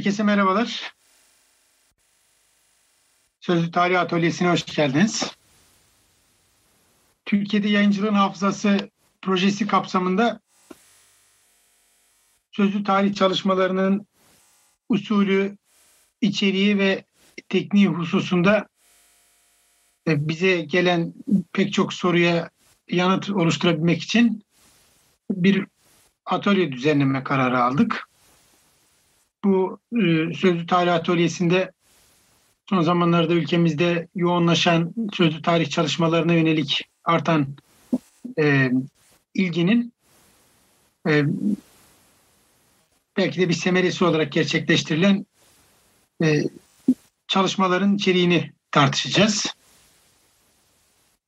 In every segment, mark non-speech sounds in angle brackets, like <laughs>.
Herkese merhabalar. Sözlü Tarih Atölyesi'ne hoş geldiniz. Türkiye'de Yayıncılığın Hafızası projesi kapsamında sözlü tarih çalışmalarının usulü, içeriği ve tekniği hususunda e, bize gelen pek çok soruya yanıt oluşturabilmek için bir atölye düzenleme kararı aldık. Bu e, sözlü tarih atölyesinde son zamanlarda ülkemizde yoğunlaşan sözlü tarih çalışmalarına yönelik artan e, ilginin e, belki de bir semeresi olarak gerçekleştirilen e, çalışmaların içeriğini tartışacağız.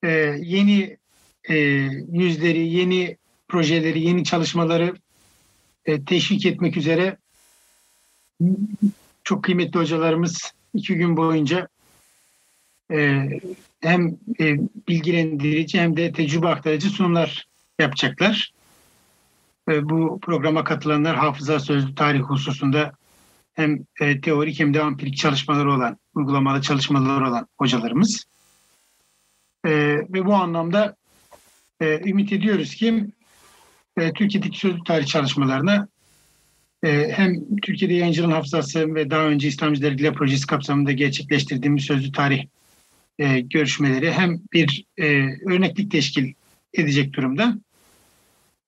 E, yeni e, yüzleri, yeni projeleri, yeni çalışmaları e, teşvik etmek üzere çok kıymetli hocalarımız iki gün boyunca e, hem e, bilgilendirici hem de tecrübe aktarıcı sunumlar yapacaklar. E, bu programa katılanlar hafıza sözlü tarih hususunda hem e, teorik hem de ampirik çalışmaları olan, uygulamalı çalışmaları olan hocalarımız. E, ve bu anlamda e, ümit ediyoruz ki e, Türkiye'deki sözlü tarih çalışmalarına hem Türkiye'de yayıncılığın hafızası ve daha önce İslamcı Dergiler Projesi kapsamında gerçekleştirdiğimiz sözlü tarih e, görüşmeleri hem bir e, örneklik teşkil edecek durumda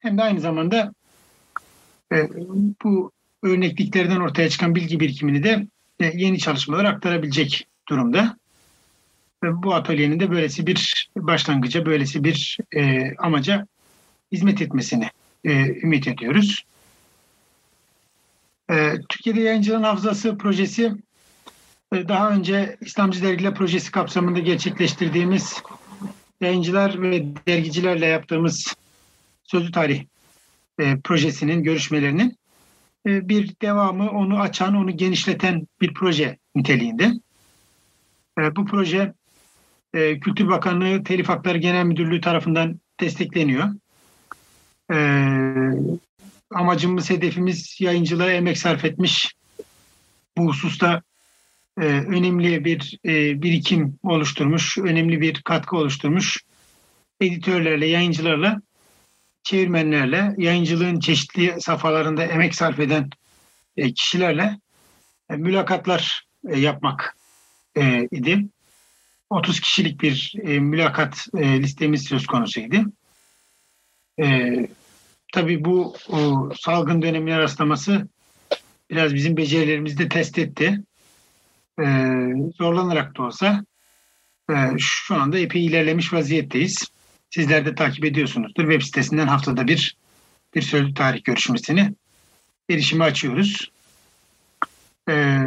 hem de aynı zamanda e, bu örnekliklerden ortaya çıkan bilgi birikimini de e, yeni çalışmalar aktarabilecek durumda. Ve bu atölyenin de böylesi bir başlangıca, böylesi bir e, amaca hizmet etmesini e, ümit ediyoruz. E, Türkiye'de Yayıncılığın Hafızası projesi e, daha önce İslamcı Dergiler Projesi kapsamında gerçekleştirdiğimiz yayıncılar ve dergicilerle yaptığımız sözlü tarih e, projesinin görüşmelerinin e, bir devamı, onu açan, onu genişleten bir proje niteliğinde. Bu proje Kültür Bakanlığı Telif Hakları Genel Müdürlüğü tarafından destekleniyor. Amacımız, hedefimiz yayıncılığa emek sarf etmiş. Bu hususta e, önemli bir e, birikim oluşturmuş, önemli bir katkı oluşturmuş editörlerle, yayıncılarla, çevirmenlerle, yayıncılığın çeşitli safhalarında emek sarf eden e, kişilerle e, mülakatlar e, yapmak e, idi. 30 kişilik bir e, mülakat e, listemiz söz konusuydu. E, tabii bu o, salgın dönemine rastlaması biraz bizim becerilerimizi de test etti. E, zorlanarak da olsa e, şu anda epey ilerlemiş vaziyetteyiz. Sizler de takip ediyorsunuzdur. Web sitesinden haftada bir bir sözlü tarih görüşmesini erişime açıyoruz. E,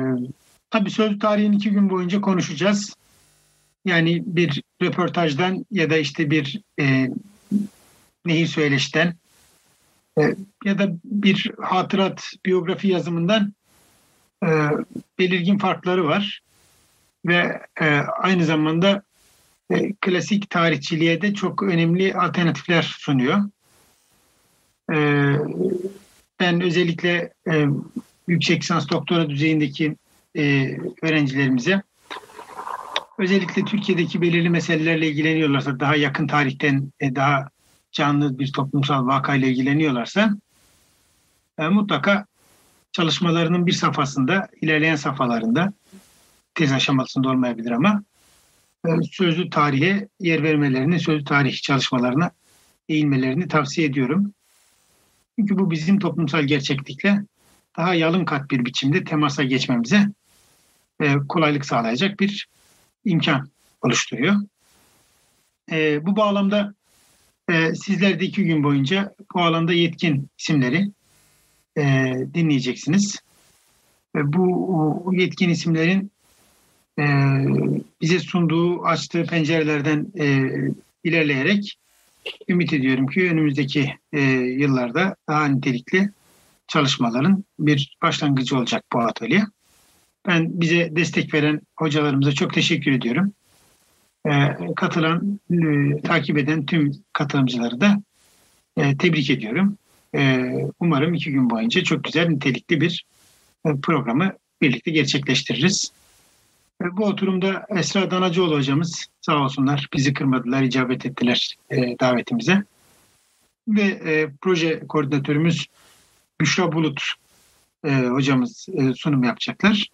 tabii sözlü tarihin iki gün boyunca konuşacağız. Yani bir röportajdan ya da işte bir e, nehir söyleşten e, ya da bir hatırat biyografi yazımından e, belirgin farkları var ve e, aynı zamanda e, klasik tarihçiliğe de çok önemli alternatifler sunuyor. E, ben özellikle e, yüksek lisans doktora düzeyindeki e, öğrencilerimize özellikle Türkiye'deki belirli meselelerle ilgileniyorlarsa, daha yakın tarihten e, daha canlı bir toplumsal vakayla ilgileniyorlarsa e, mutlaka çalışmalarının bir safhasında, ilerleyen safhalarında tez aşamasında olmayabilir ama e, sözlü tarihe yer vermelerini, sözlü tarih çalışmalarına eğilmelerini tavsiye ediyorum. Çünkü bu bizim toplumsal gerçeklikle daha yalın kat bir biçimde temasa geçmemize e, kolaylık sağlayacak bir imkan oluşturuyor. E, bu bağlamda e, sizler de iki gün boyunca bu alanda yetkin isimleri e, dinleyeceksiniz. E, bu yetkin isimlerin e, bize sunduğu, açtığı pencerelerden e, ilerleyerek ümit ediyorum ki önümüzdeki e, yıllarda daha nitelikli çalışmaların bir başlangıcı olacak bu atölye. Ben bize destek veren hocalarımıza çok teşekkür ediyorum. E, katılan, e, takip eden tüm katılımcıları da e, tebrik ediyorum. E, umarım iki gün boyunca çok güzel, nitelikli bir e, programı birlikte gerçekleştiririz. Bu oturumda Esra Danacıoğlu hocamız sağ olsunlar bizi kırmadılar, icabet ettiler e, davetimize. Ve e, proje koordinatörümüz Büşra Bulut e, hocamız e, sunum yapacaklar.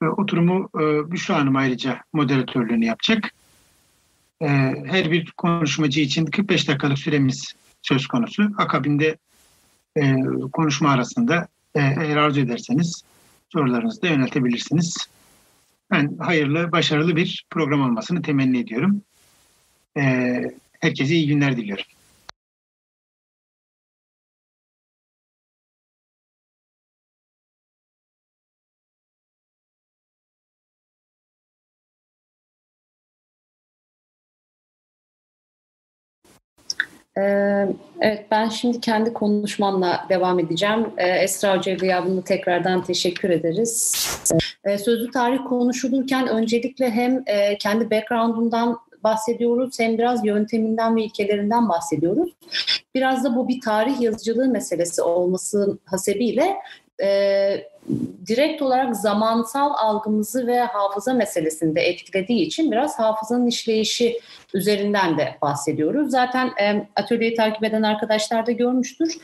Oturumu e, Büşra Hanım ayrıca moderatörlüğünü yapacak. E, her bir konuşmacı için 45 dakikalık süremiz söz konusu. Akabinde e, konuşma arasında eğer arzu ederseniz sorularınızı da yöneltebilirsiniz. Ben hayırlı, başarılı bir program olmasını temenni ediyorum. Herkese iyi günler diliyorum. Evet ben şimdi kendi konuşmamla devam edeceğim. Ee, Esra Hoca gıyabında tekrardan teşekkür ederiz. Ee, sözlü tarih konuşulurken öncelikle hem e, kendi background'undan bahsediyoruz hem biraz yönteminden ve ilkelerinden bahsediyoruz. Biraz da bu bir tarih yazıcılığı meselesi olması hasebiyle e, direkt olarak zamansal algımızı ve hafıza meselesini de etkilediği için biraz hafızanın işleyişi üzerinden de bahsediyoruz. Zaten e, atölyeyi takip eden arkadaşlar da görmüştür.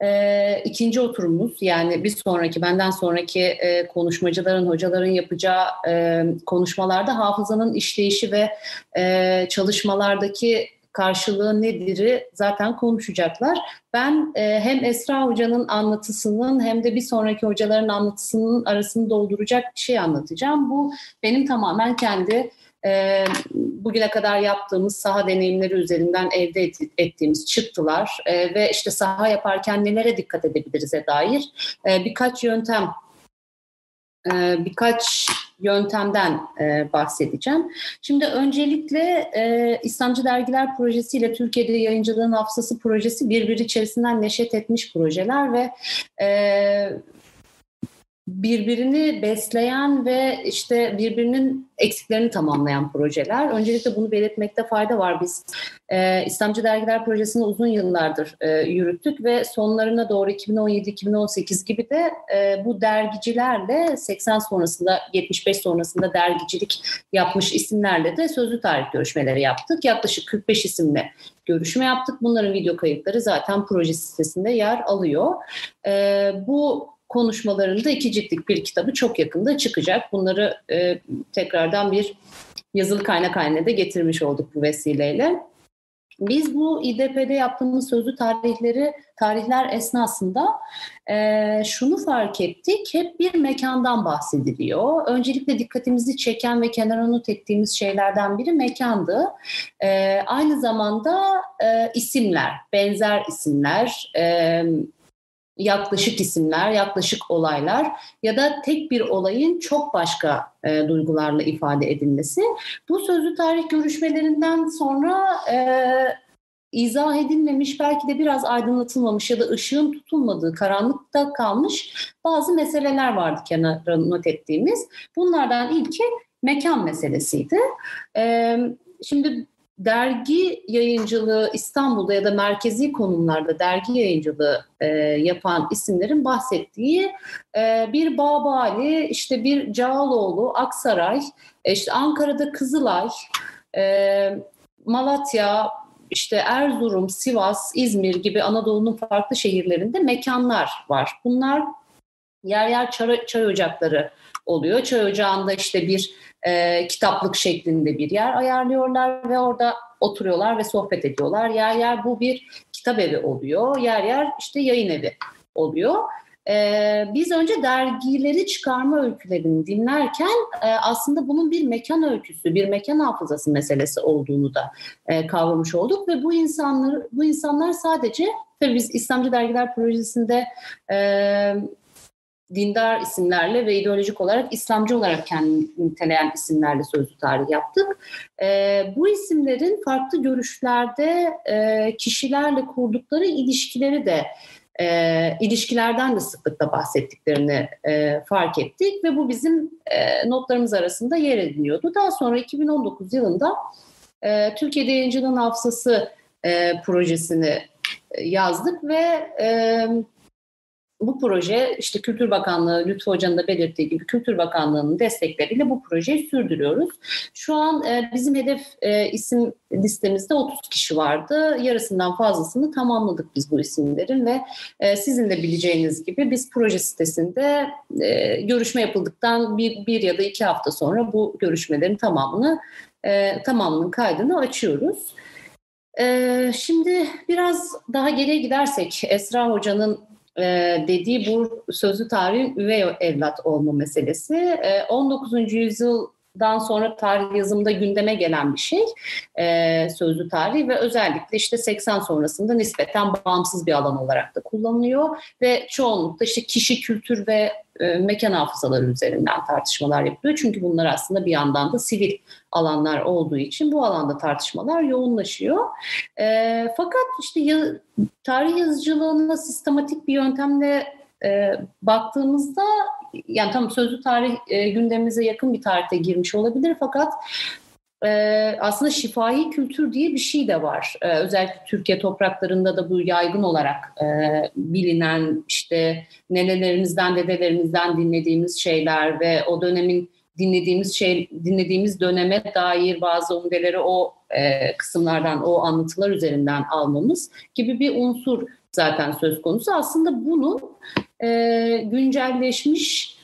E, ikinci oturumumuz yani bir sonraki benden sonraki e, konuşmacıların, hocaların yapacağı e, konuşmalarda hafızanın işleyişi ve e, çalışmalardaki karşılığı nedir'i zaten konuşacaklar. Ben e, hem Esra Hoca'nın anlatısının hem de bir sonraki hocaların anlatısının arasını dolduracak bir şey anlatacağım. Bu benim tamamen kendi e, bugüne kadar yaptığımız saha deneyimleri üzerinden elde et, ettiğimiz çıktılar e, ve işte saha yaparken nelere dikkat edebiliriz'e dair e, birkaç yöntem e, birkaç yöntemden e, bahsedeceğim. Şimdi öncelikle e, İslamcı Dergiler Projesi ile Türkiye'de Yayıncılığın Hafızası Projesi birbiri içerisinden neşet etmiş projeler ve birbirini besleyen ve işte birbirinin eksiklerini tamamlayan projeler. Öncelikle bunu belirtmekte fayda var. Biz e, İslamcı Dergiler Projesi'ni uzun yıllardır e, yürüttük ve sonlarına doğru 2017-2018 gibi de e, bu dergicilerle 80 sonrasında 75 sonrasında dergicilik yapmış isimlerle de sözlü tarih görüşmeleri yaptık. Yaklaşık 45 isimle görüşme yaptık. Bunların video kayıtları zaten proje sitesinde yer alıyor. E, bu konuşmalarında iki ciltlik bir kitabı çok yakında çıkacak. Bunları e, tekrardan bir yazılı kaynak haline de getirmiş olduk bu vesileyle. Biz bu İDP'de yaptığımız sözlü tarihleri, tarihler esnasında e, şunu fark ettik. Hep bir mekandan bahsediliyor. Öncelikle dikkatimizi çeken ve kenara not ettiğimiz şeylerden biri mekandı. E, aynı zamanda e, isimler, benzer isimler, e, yaklaşık isimler, yaklaşık olaylar ya da tek bir olayın çok başka e, duygularla ifade edilmesi. Bu sözlü tarih görüşmelerinden sonra e, izah edilmemiş, belki de biraz aydınlatılmamış ya da ışığın tutulmadığı, karanlıkta kalmış bazı meseleler vardı kenara not ettiğimiz. Bunlardan ilki mekan meselesiydi. E, şimdi dergi yayıncılığı İstanbul'da ya da merkezi konumlarda dergi yayıncılığı e, yapan isimlerin bahsettiği e, bir Babali, işte bir Cağaloğlu, Aksaray, e, işte Ankara'da Kızılay, e, Malatya, işte Erzurum, Sivas, İzmir gibi Anadolu'nun farklı şehirlerinde mekanlar var. Bunlar yer yer çay, çay ocakları oluyor. Çay ocağında işte bir e, kitaplık şeklinde bir yer ayarlıyorlar ve orada oturuyorlar ve sohbet ediyorlar. Yer yer bu bir kitap evi oluyor. Yer yer işte yayın evi oluyor. Ee, biz önce dergileri çıkarma öykülerini dinlerken e, aslında bunun bir mekan öyküsü, bir mekan hafızası meselesi olduğunu da e, kavramış olduk ve bu insanlar bu insanlar sadece tabii biz İslamcı Dergiler Projesi'nde e, dindar isimlerle ve ideolojik olarak İslamcı olarak kendini niteleyen isimlerle sözlü tarih yaptık. E, bu isimlerin farklı görüşlerde e, kişilerle kurdukları ilişkileri de e, ilişkilerden de sıklıkla bahsettiklerini e, fark ettik ve bu bizim e, notlarımız arasında yer ediniyordu. Daha sonra 2019 yılında e, Türkiye'de Yayıncılığın Hafızası e, projesini yazdık ve e, bu proje işte Kültür Bakanlığı Lütfü Hoca'nın da belirttiği gibi Kültür Bakanlığı'nın destekleriyle bu projeyi sürdürüyoruz. Şu an e, bizim hedef e, isim listemizde 30 kişi vardı. Yarısından fazlasını tamamladık biz bu isimlerin ve e, sizin de bileceğiniz gibi biz proje sitesinde e, görüşme yapıldıktan bir, bir ya da iki hafta sonra bu görüşmelerin tamamını e, tamamının kaydını açıyoruz. E, şimdi biraz daha geriye gidersek Esra Hoca'nın e, dediği bu sözlü tarihin üvey evlat olma meselesi. E, 19. yüzyıl dan sonra tarih yazımında gündeme gelen bir şey e, sözlü tarih ve özellikle işte 80 sonrasında nispeten bağımsız bir alan olarak da kullanılıyor ve çoğunlukla işte kişi kültür ve e, mekan hafızaları üzerinden tartışmalar yapılıyor. Çünkü bunlar aslında bir yandan da sivil alanlar olduğu için bu alanda tartışmalar yoğunlaşıyor. E, fakat işte ya, tarih yazıcılığına sistematik bir yöntemle e, baktığımızda yani tam sözlü tarih e, gündemimize yakın bir tarihte girmiş olabilir fakat e, aslında şifahi kültür diye bir şey de var. E, özellikle Türkiye topraklarında da bu yaygın olarak e, bilinen işte nenelerimizden, dedelerimizden dinlediğimiz şeyler ve o dönemin dinlediğimiz şey dinlediğimiz döneme dair bazı umdeleri o e, kısımlardan o anlatılar üzerinden almamız gibi bir unsur zaten söz konusu. Aslında bunu e, güncelleşmiş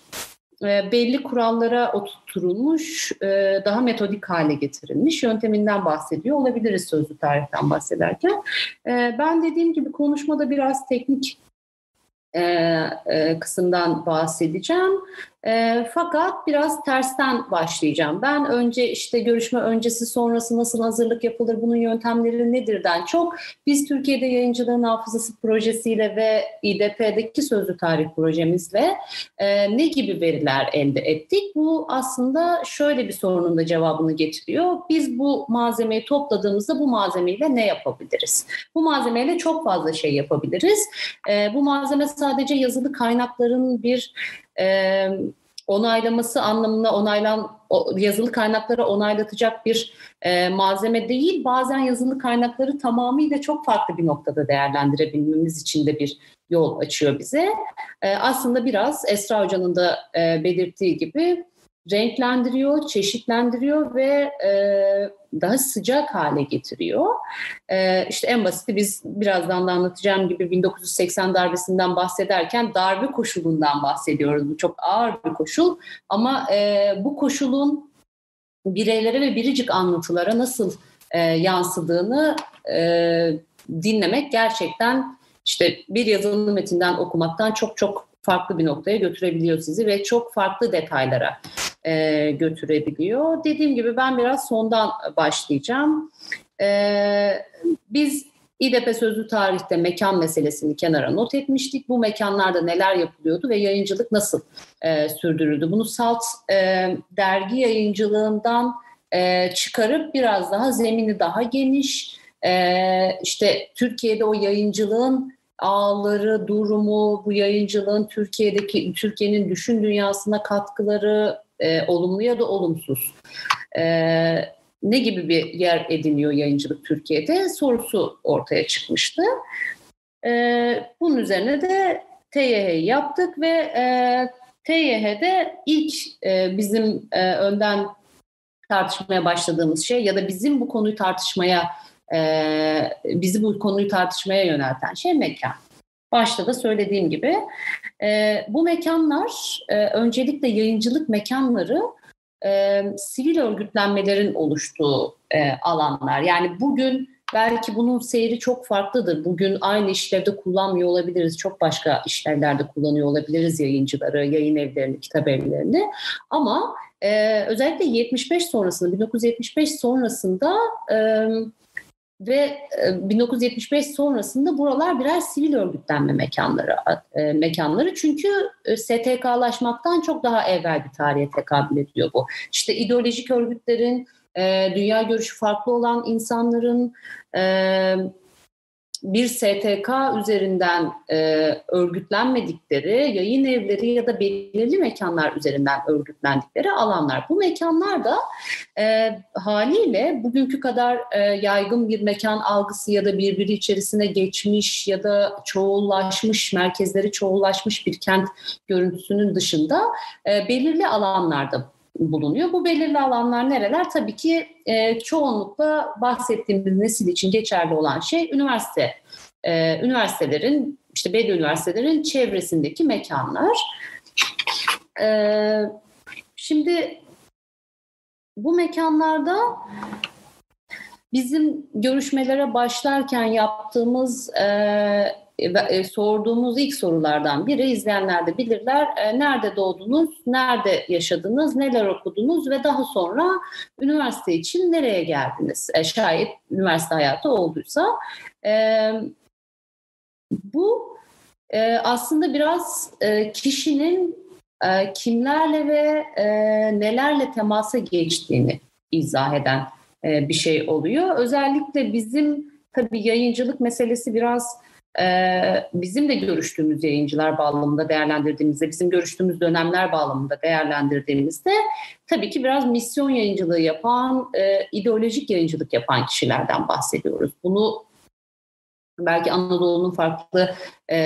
e, belli kurallara oturtulmuş, e, daha metodik hale getirilmiş yönteminden bahsediyor olabiliriz sözlü tarihten bahsederken. E, ben dediğim gibi konuşmada biraz teknik e, e, kısımdan bahsedeceğim. E, fakat biraz tersten başlayacağım. Ben önce işte görüşme öncesi sonrası nasıl hazırlık yapılır, bunun yöntemleri nedirden çok biz Türkiye'de yayıncılığın hafızası projesiyle ve İDP'deki sözlü tarih projemizle e, ne gibi veriler elde ettik? Bu aslında şöyle bir sorunun da cevabını getiriyor. Biz bu malzemeyi topladığımızda bu malzemeyle ne yapabiliriz? Bu malzemeyle çok fazla şey yapabiliriz. E, bu malzeme sadece yazılı kaynakların bir e, onaylaması anlamına onaylan yazılı kaynaklara onaylatacak bir e, malzeme değil. Bazen yazılı kaynakları tamamıyla çok farklı bir noktada değerlendirebilmemiz için de bir yol açıyor bize. E, aslında biraz Esra Hoca'nın da e, belirttiği gibi renklendiriyor, çeşitlendiriyor ve e, daha sıcak hale getiriyor. E, işte en basiti biz birazdan da anlatacağım gibi 1980 darbesinden bahsederken darbe koşulundan bahsediyoruz. Bu çok ağır bir koşul ama e, bu koşulun bireylere ve biricik anlatılara nasıl e, yansıdığını e, dinlemek gerçekten işte bir yazılı metinden okumaktan çok çok farklı bir noktaya götürebiliyor sizi ve çok farklı detaylara e, götürebiliyor. Dediğim gibi ben biraz sondan başlayacağım. E, biz İDP Sözlü Tarih'te mekan meselesini kenara not etmiştik. Bu mekanlarda neler yapılıyordu ve yayıncılık nasıl e, sürdürüldü? Bunu Salt e, dergi yayıncılığından e, çıkarıp biraz daha zemini daha geniş, e, işte Türkiye'de o yayıncılığın ağları, durumu, bu yayıncılığın Türkiye'deki Türkiye'nin düşün dünyasına katkıları e, olumlu ya da olumsuz. E, ne gibi bir yer ediniyor yayıncılık Türkiye'de sorusu ortaya çıkmıştı. E, bunun üzerine de TYH yaptık ve e, TYH'de ilk e, bizim e, önden tartışmaya başladığımız şey ya da bizim bu konuyu tartışmaya e, bizi bu konuyu tartışmaya yönelten şey mekan. Başta da söylediğim gibi e, bu mekanlar e, öncelikle yayıncılık mekanları e, sivil örgütlenmelerin oluştuğu e, alanlar. Yani bugün belki bunun seyri çok farklıdır. Bugün aynı işlevde kullanmıyor olabiliriz. Çok başka işlevlerde kullanıyor olabiliriz yayıncıları, yayın evlerini, kitap evlerini. Ama e, özellikle 75 sonrasında, 1975 sonrasında... E, ve 1975 e, sonrasında buralar birer sivil örgütlenme mekanları e, mekanları çünkü e, STK'laşmaktan çok daha evvel bir tarihe tekabül ediyor bu. İşte ideolojik örgütlerin, dünya görüşü farklı olan insanların bir STK üzerinden e, örgütlenmedikleri yayın evleri ya da belirli mekanlar üzerinden örgütlendikleri alanlar. Bu mekanlar da e, haliyle bugünkü kadar e, yaygın bir mekan algısı ya da birbiri içerisine geçmiş ya da çoğullaşmış, merkezleri çoğullaşmış bir kent görüntüsünün dışında e, belirli alanlarda bulunuyor. Bu belirli alanlar nereler? Tabii ki e, çoğunlukla bahsettiğimiz nesil için geçerli olan şey üniversite. E, üniversitelerin, işte belli üniversitelerin çevresindeki mekanlar. E, şimdi bu mekanlarda bizim görüşmelere başlarken yaptığımız e, e, sorduğumuz ilk sorulardan biri izleyenler de bilirler. E, nerede doğdunuz, nerede yaşadınız, neler okudunuz ve daha sonra üniversite için nereye geldiniz? E, şayet üniversite hayatı olduysa. Bu aslında biraz kişinin kimlerle ve nelerle temasa geçtiğini izah eden bir şey oluyor. Özellikle bizim tabii yayıncılık meselesi biraz bizim de görüştüğümüz yayıncılar bağlamında değerlendirdiğimizde, bizim görüştüğümüz dönemler bağlamında değerlendirdiğimizde tabii ki biraz misyon yayıncılığı yapan, ideolojik yayıncılık yapan kişilerden bahsediyoruz. Bunu belki Anadolu'nun farklı e,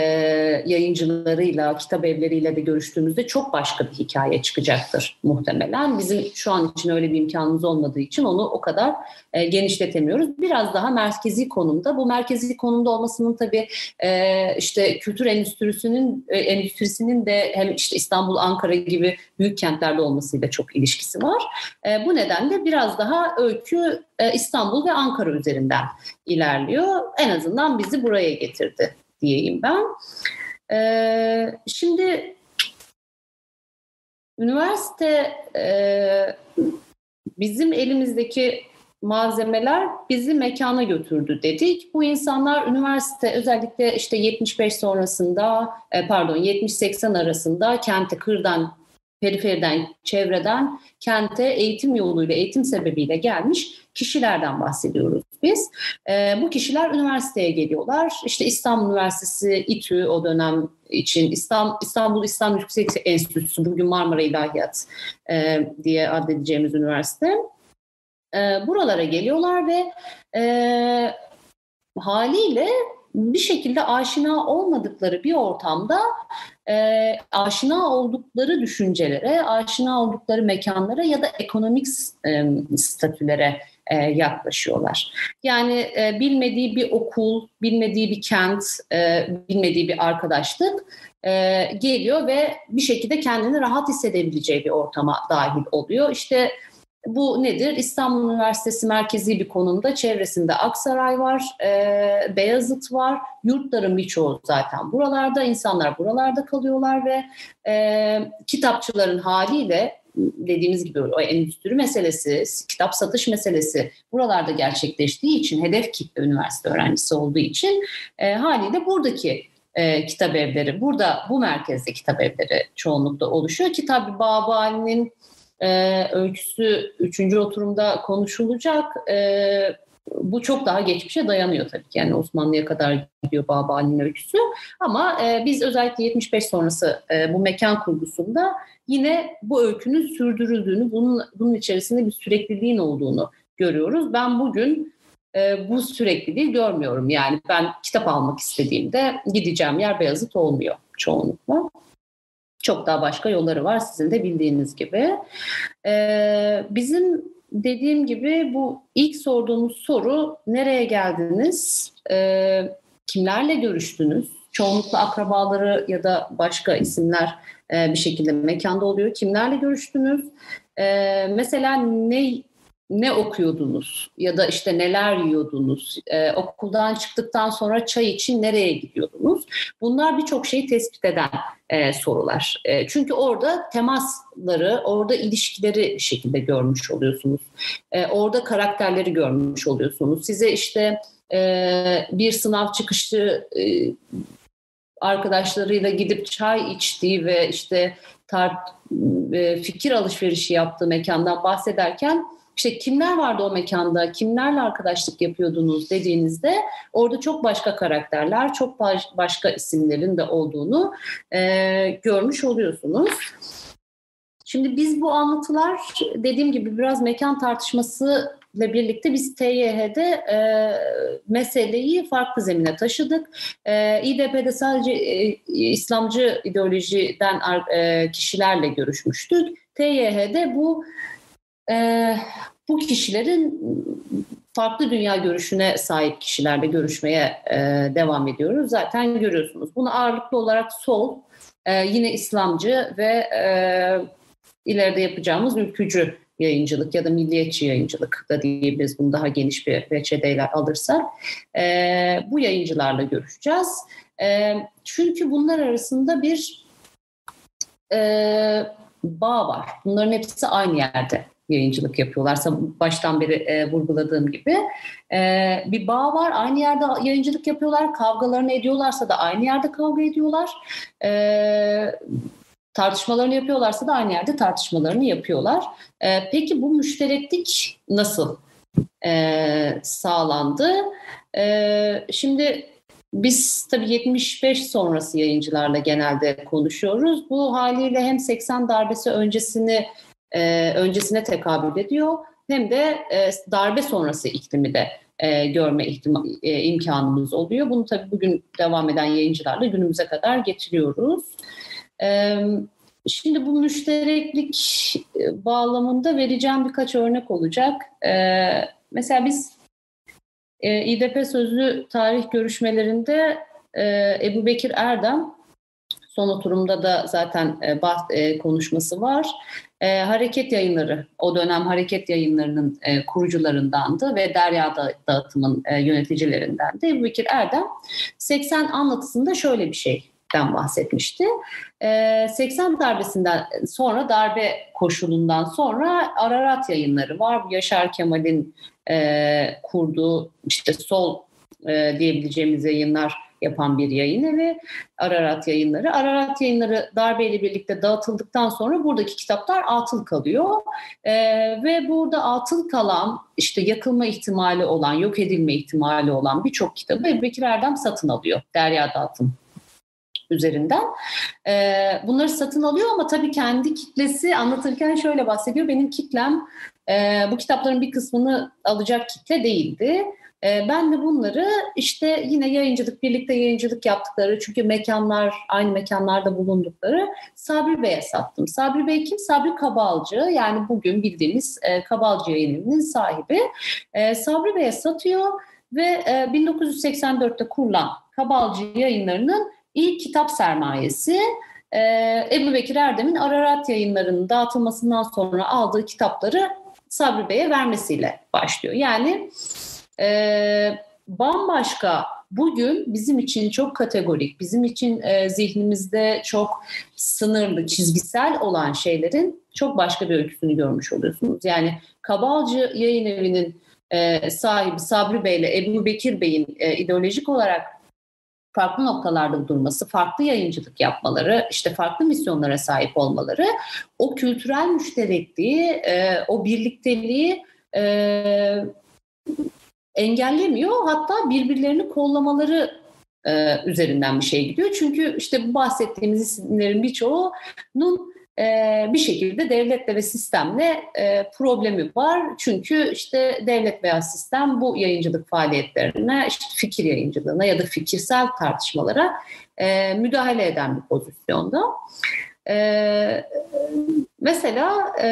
yayıncılarıyla, kitap evleriyle de görüştüğümüzde çok başka bir hikaye çıkacaktır muhtemelen. Bizim şu an için öyle bir imkanımız olmadığı için onu o kadar e, genişletemiyoruz. Biraz daha merkezi konumda. Bu merkezi konumda olmasının tabii e, işte kültür endüstrisinin e, endüstrisinin de hem işte İstanbul, Ankara gibi büyük kentlerde olmasıyla çok ilişkisi var. E, bu nedenle biraz daha öykü e, İstanbul ve Ankara üzerinden ilerliyor. En azından bizi buraya getirdi diyeyim ben. E, şimdi üniversite e, bizim elimizdeki malzemeler bizi mekana götürdü dedik. Bu insanlar üniversite özellikle işte 75 sonrasında pardon 70-80 arasında kente kırdan periferiden, çevreden kente eğitim yoluyla, eğitim sebebiyle gelmiş kişilerden bahsediyoruz biz. E, bu kişiler üniversiteye geliyorlar. İşte İstanbul Üniversitesi, İTÜ o dönem için İstanbul, İstanbul İslam Yüksek Enstitüsü, bugün Marmara İlahiyat e, diye adledeceğimiz üniversite. E, buralara geliyorlar ve e, haliyle bir şekilde aşina olmadıkları bir ortamda e, aşina oldukları düşüncelere, aşina oldukları mekanlara ya da ekonomik e, statülere e, yaklaşıyorlar. Yani e, bilmediği bir okul, bilmediği bir kent, e, bilmediği bir arkadaşlık e, geliyor ve bir şekilde kendini rahat hissedebileceği bir ortama dahil oluyor. İşte bu nedir? İstanbul Üniversitesi merkezi bir konumda. Çevresinde Aksaray var, e, Beyazıt var. Yurtların birçoğu zaten buralarda. insanlar buralarda kalıyorlar ve e, kitapçıların haliyle dediğimiz gibi o endüstri meselesi, kitap satış meselesi buralarda gerçekleştiği için hedef kitle üniversite öğrencisi olduğu için e, haliyle buradaki e, kitap evleri, burada bu merkezde kitap evleri çoğunlukla oluşuyor. Kitap Babali'nin e, öyküsü üçüncü oturumda konuşulacak. E, bu çok daha geçmişe dayanıyor tabii ki. Yani Osmanlı'ya kadar gidiyor Babali'nin öyküsü. Ama e, biz özellikle 75 sonrası e, bu mekan kurgusunda yine bu öykünün sürdürüldüğünü, bunun, bunun içerisinde bir sürekliliğin olduğunu görüyoruz. Ben bugün e, bu sürekliliği görmüyorum. Yani ben kitap almak istediğimde gideceğim yer Beyazıt olmuyor çoğunlukla. Çok daha başka yolları var sizin de bildiğiniz gibi. Ee, bizim dediğim gibi bu ilk sorduğumuz soru nereye geldiniz? Ee, kimlerle görüştünüz? Çoğunlukla akrabaları ya da başka isimler e, bir şekilde mekanda oluyor. Kimlerle görüştünüz? Ee, mesela ne ne okuyordunuz ya da işte neler yiyordunuz, ee, okuldan çıktıktan sonra çay için nereye gidiyordunuz? Bunlar birçok şeyi tespit eden e, sorular. E, çünkü orada temasları, orada ilişkileri şekilde görmüş oluyorsunuz. E, orada karakterleri görmüş oluyorsunuz. Size işte e, bir sınav çıkışı e, arkadaşlarıyla gidip çay içtiği ve işte tart, e, fikir alışverişi yaptığı mekandan bahsederken işte kimler vardı o mekanda, kimlerle arkadaşlık yapıyordunuz dediğinizde orada çok başka karakterler, çok baş, başka isimlerin de olduğunu e, görmüş oluyorsunuz. Şimdi biz bu anlatılar dediğim gibi biraz mekan tartışması ile birlikte biz TYH'de e, meseleyi farklı zemine taşıdık. E, İDP'de sadece e, İslamcı ideolojiden e, kişilerle görüşmüştük. TYH'de bu e, bu kişilerin farklı dünya görüşüne sahip kişilerle görüşmeye e, devam ediyoruz. Zaten görüyorsunuz. Bunu ağırlıklı olarak sol, e, yine İslamcı ve e, ileride yapacağımız ülkücü yayıncılık ya da milliyetçi yayıncılık da diyebiliriz bunu daha geniş bir reçeteyle alırsak. E, bu yayıncılarla görüşeceğiz. E, çünkü bunlar arasında bir e, bağ var. Bunların hepsi aynı yerde yayıncılık yapıyorlarsa baştan beri e, vurguladığım gibi e, bir bağ var. Aynı yerde yayıncılık yapıyorlar. Kavgalarını ediyorlarsa da aynı yerde kavga ediyorlar. E, tartışmalarını yapıyorlarsa da aynı yerde tartışmalarını yapıyorlar. E, peki bu müştereklik nasıl e, sağlandı? E, şimdi biz tabii 75 sonrası yayıncılarla genelde konuşuyoruz. Bu haliyle hem 80 darbesi öncesini e, öncesine tekabül ediyor hem de e, darbe sonrası iklimi de e, görme ihtima, e, imkanımız oluyor. Bunu tabii bugün devam eden yayıncılarla günümüze kadar getiriyoruz. E, şimdi bu müştereklik e, bağlamında vereceğim birkaç örnek olacak. E, mesela biz e, İDP sözlü tarih görüşmelerinde e, Ebu Bekir Erdem son oturumda da zaten e, bah, e, konuşması var. E, hareket yayınları, o dönem hareket yayınlarının e, kurucularındandı ve Derya Dağıtım'ın e, yöneticilerindendi. Ebu Bekir Erdem 80 anlatısında şöyle bir şeyden bahsetmişti. E, 80 darbesinden sonra darbe koşulundan sonra Ararat yayınları var. Yaşar Kemal'in e, kurduğu işte sol e, diyebileceğimiz yayınlar yapan bir yayın evi Ararat yayınları. Ararat yayınları darbeyle birlikte dağıtıldıktan sonra buradaki kitaplar atıl kalıyor. E, ve burada atıl kalan işte yakılma ihtimali olan, yok edilme ihtimali olan birçok kitabı Ebu Bekir Erdem satın alıyor. Derya Dağıtım üzerinden. Ee, bunları satın alıyor ama tabii kendi kitlesi anlatırken şöyle bahsediyor. Benim kitlem e, bu kitapların bir kısmını alacak kitle değildi. E, ben de bunları işte yine yayıncılık, birlikte yayıncılık yaptıkları çünkü mekanlar, aynı mekanlarda bulundukları Sabri Bey'e sattım. Sabri Bey kim? Sabri Kabalcı yani bugün bildiğimiz e, Kabalcı yayınının sahibi. E, Sabri Bey'e satıyor ve e, 1984'te kurulan Kabalcı yayınlarının ilk kitap sermayesi e, Ebu Bekir Erdem'in Ararat yayınlarının dağıtılmasından sonra aldığı kitapları Sabri Bey'e vermesiyle başlıyor. Yani e, bambaşka bugün bizim için çok kategorik, bizim için e, zihnimizde çok sınırlı, çizgisel olan şeylerin çok başka bir öyküsünü görmüş oluyorsunuz. Yani Kabalcı Yayın Evi'nin e, sahibi Sabri Bey ile Ebu Bekir Bey'in e, ideolojik olarak farklı noktalarda durması, farklı yayıncılık yapmaları, işte farklı misyonlara sahip olmaları o kültürel müşterekliği, e, o birlikteliği e, engellemiyor. Hatta birbirlerini kollamaları e, üzerinden bir şey gidiyor. Çünkü işte bu bahsettiğimiz isimlerin birçoğunun e, bir şekilde devletle ve sistemle e, problemi var. Çünkü işte devlet veya sistem bu yayıncılık faaliyetlerine, işte fikir yayıncılığına ya da fikirsel tartışmalara e, müdahale eden bir pozisyonda. E, mesela e,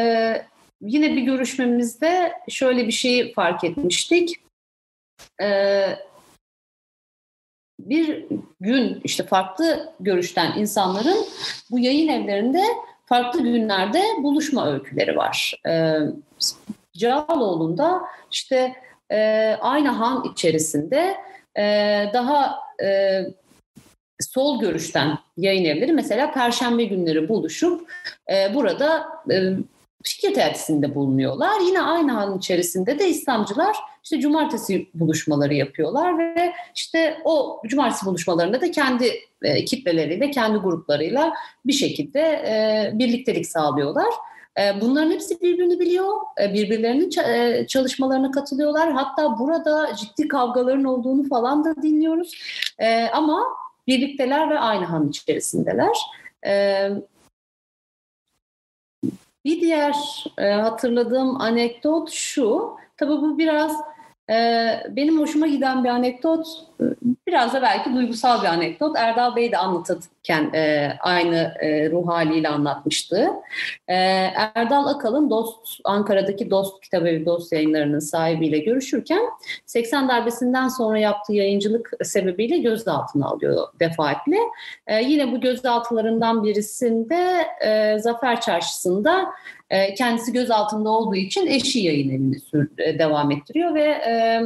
yine bir görüşmemizde şöyle bir şeyi fark etmiştik. E, bir gün işte farklı görüşten insanların bu yayın evlerinde farklı günlerde buluşma öyküleri var. E, Cağaloğlu'nda işte e, aynı han içerisinde e, daha e, sol görüşten yayın evleri mesela perşembe günleri buluşup e, burada e, fikir teatisinde bulunuyorlar. Yine aynı han içerisinde de İslamcılar işte cumartesi buluşmaları yapıyorlar ve işte o cumartesi buluşmalarında da kendi e, kitleleriyle, kendi gruplarıyla bir şekilde e, birliktelik sağlıyorlar. E, bunların hepsi birbirini biliyor. E, birbirlerinin çalışmalarına katılıyorlar. Hatta burada ciddi kavgaların olduğunu falan da dinliyoruz. Ama birlikteler ve aynı han içerisindeler. Bir diğer hatırladığım anekdot şu. Tabii bu biraz benim hoşuma giden bir anekdot biraz da belki duygusal bir anekdot. Erdal Bey de anlatırken e, aynı e, ruh haliyle anlatmıştı. E, Erdal Akalın Dost Ankara'daki Dost Kitabevi Dost yayınlarının sahibiyle görüşürken 80 darbesinden sonra yaptığı yayıncılık sebebiyle gözaltına alıyor defaatle. E, yine bu gözaltılarından birisinde e, Zafer Çarşısı'nda e, kendisi gözaltında olduğu için eşi yayın evini e, devam ettiriyor ve e,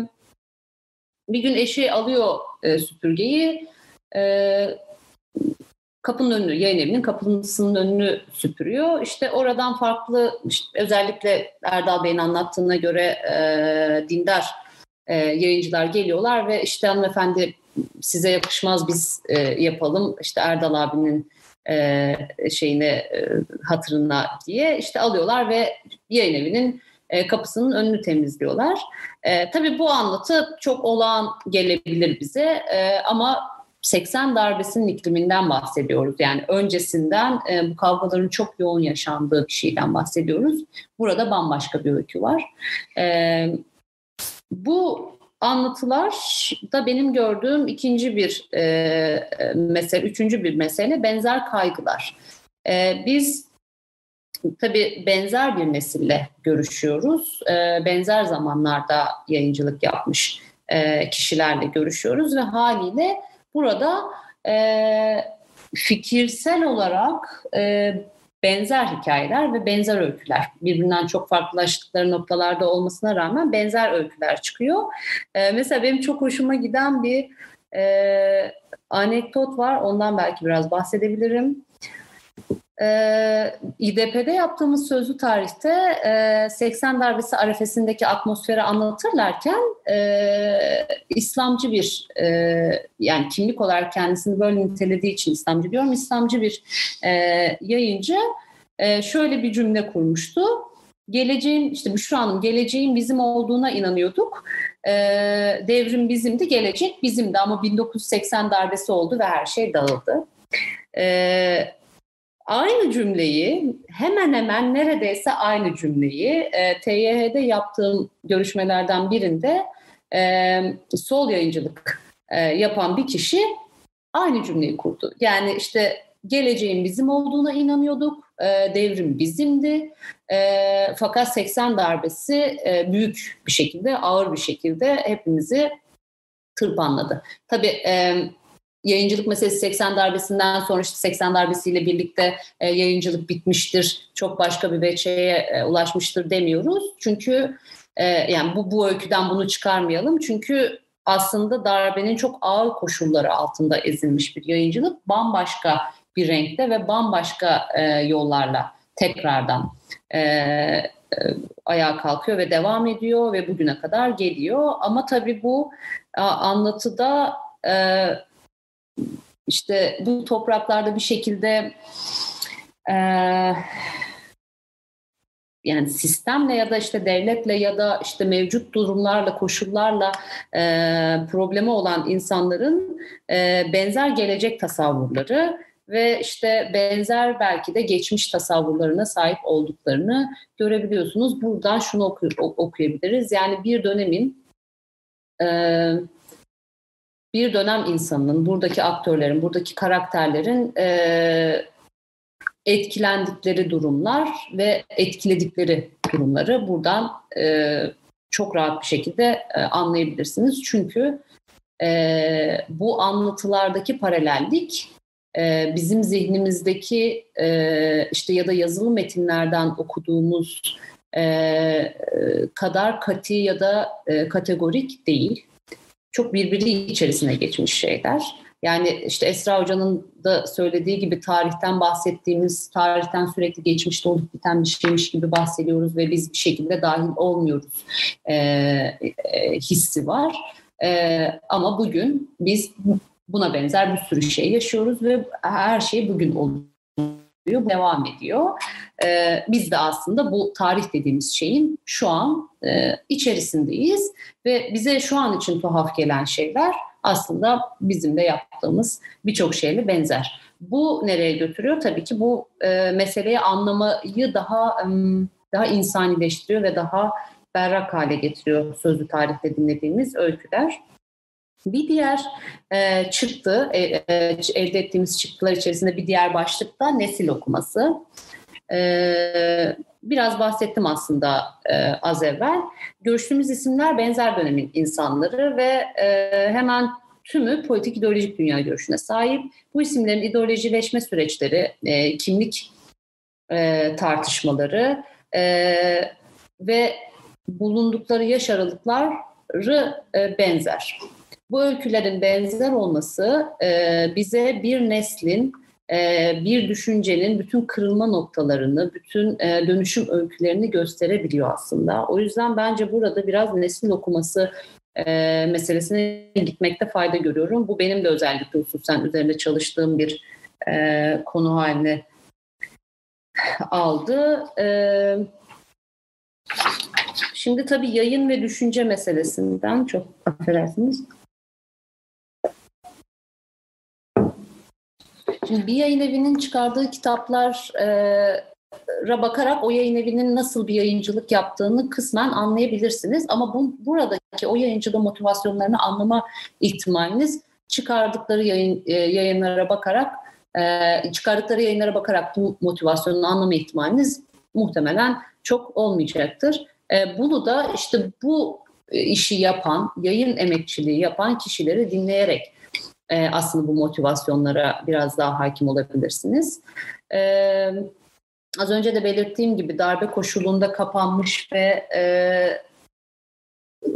bir gün eşi alıyor e, süpürgeyi. E, kapının önünü, yayın evinin kapısının önünü süpürüyor. İşte oradan farklı, işte özellikle Erdal Bey'in anlattığına göre e, dindar e, yayıncılar geliyorlar ve işte hanımefendi size yakışmaz biz e, yapalım. İşte Erdal abinin e, şeyine e, hatırına diye işte alıyorlar ve yayın evinin e, kapısının önünü temizliyorlar. E, tabii bu anlatı çok olağan gelebilir bize e, ama 80 darbesinin ikliminden bahsediyoruz. Yani öncesinden e, bu kavgaların çok yoğun yaşandığı bir şeyden bahsediyoruz. Burada bambaşka bir öykü var. E, bu anlatılar da benim gördüğüm ikinci bir e, mesele, üçüncü bir mesele benzer kaygılar. E, biz tabii benzer bir nesille görüşüyoruz. E, benzer zamanlarda yayıncılık yapmış e, kişilerle görüşüyoruz ve haliyle burada e, fikirsel olarak e, benzer hikayeler ve benzer öyküler birbirinden çok farklılaştıkları noktalarda olmasına rağmen benzer öyküler çıkıyor. Mesela benim çok hoşuma giden bir anekdot var. Ondan belki biraz bahsedebilirim. Ee, İDP'de yaptığımız sözlü tarihte e, 80 darbesi arefesindeki atmosferi anlatırlarken e, İslamcı bir e, yani kimlik olarak kendisini böyle nitelediği için İslamcı diyorum İslamcı bir e, yayıncı e, şöyle bir cümle kurmuştu. Geleceğin işte Büşra Hanım geleceğin bizim olduğuna inanıyorduk. E, devrim bizimdi, gelecek bizimdi ama 1980 darbesi oldu ve her şey dağıldı. E, Aynı cümleyi hemen hemen neredeyse aynı cümleyi e, TYH'de yaptığım görüşmelerden birinde e, sol yayıncılık e, yapan bir kişi aynı cümleyi kurdu. Yani işte geleceğin bizim olduğuna inanıyorduk, e, devrim bizimdi. E, fakat 80 darbesi e, büyük bir şekilde, ağır bir şekilde hepimizi tırpanladı. Tabii e, yayıncılık meselesi 80 darbesinden sonra işte 80 darbesiyle birlikte e, yayıncılık bitmiştir, çok başka bir veçeye e, ulaşmıştır demiyoruz. Çünkü e, yani bu, bu öyküden bunu çıkarmayalım. Çünkü aslında darbenin çok ağır koşulları altında ezilmiş bir yayıncılık bambaşka bir renkte ve bambaşka yollarla tekrardan ayağa kalkıyor ve devam ediyor ve bugüne kadar geliyor. Ama tabii bu anlatıda işte bu topraklarda bir şekilde e, yani sistemle ya da işte devletle ya da işte mevcut durumlarla, koşullarla e, problemi olan insanların e, benzer gelecek tasavvurları ve işte benzer belki de geçmiş tasavvurlarına sahip olduklarını görebiliyorsunuz. Buradan şunu oku, okuyabiliriz. Yani bir dönemin e, bir dönem insanının, buradaki aktörlerin, buradaki karakterlerin e, etkilendikleri durumlar ve etkiledikleri durumları buradan e, çok rahat bir şekilde e, anlayabilirsiniz. Çünkü e, bu anlatılardaki paralellik e, bizim zihnimizdeki e, işte ya da yazılı metinlerden okuduğumuz e, kadar kati ya da e, kategorik değil çok birbiri içerisine geçmiş şeyler. Yani işte Esra Hoca'nın da söylediği gibi tarihten bahsettiğimiz, tarihten sürekli geçmişte olup biten bir şeymiş gibi bahsediyoruz ve biz bir şekilde dahil olmuyoruz e, e, hissi var. E, ama bugün biz buna benzer bir sürü şey yaşıyoruz ve her şey bugün oluyor devam ediyor. E, biz de aslında bu tarih dediğimiz şeyin şu an e, içerisindeyiz ve bize şu an için tuhaf gelen şeyler aslında bizim de yaptığımız birçok şeyle benzer. Bu nereye götürüyor? Tabii ki bu e, meseleyi anlamayı daha daha insanileştiriyor ve daha berrak hale getiriyor sözlü tarihte dinlediğimiz öyküler. Bir diğer e, çıktı, e, e, elde ettiğimiz çıktılar içerisinde bir diğer başlık da nesil okuması. E, biraz bahsettim aslında e, az evvel. Görüştüğümüz isimler benzer dönemin insanları ve e, hemen tümü politik ideolojik dünya görüşüne sahip. Bu isimlerin ideolojileşme süreçleri, e, kimlik e, tartışmaları e, ve bulundukları yaş aralıkları e, benzer. Bu öykülerin benzer olması e, bize bir neslin, e, bir düşüncenin bütün kırılma noktalarını, bütün e, dönüşüm öykülerini gösterebiliyor aslında. O yüzden bence burada biraz nesil okuması e, meselesine gitmekte fayda görüyorum. Bu benim de özellikle hususen üzerinde çalıştığım bir e, konu haline aldı. Evet. Şimdi tabii yayın ve düşünce meselesinden çok affedersiniz. Şimdi bir yayın evinin çıkardığı kitaplara bakarak o yayın evinin nasıl bir yayıncılık yaptığını kısmen anlayabilirsiniz. Ama bu, buradaki o yayıncılığı motivasyonlarını anlama ihtimaliniz çıkardıkları yayın, yayınlara bakarak çıkardıkları yayınlara bakarak bu motivasyonunu anlama ihtimaliniz muhtemelen çok olmayacaktır. E, bunu da işte bu e, işi yapan, yayın emekçiliği yapan kişileri dinleyerek e, aslında bu motivasyonlara biraz daha hakim olabilirsiniz. E, az önce de belirttiğim gibi darbe koşulunda kapanmış ve e,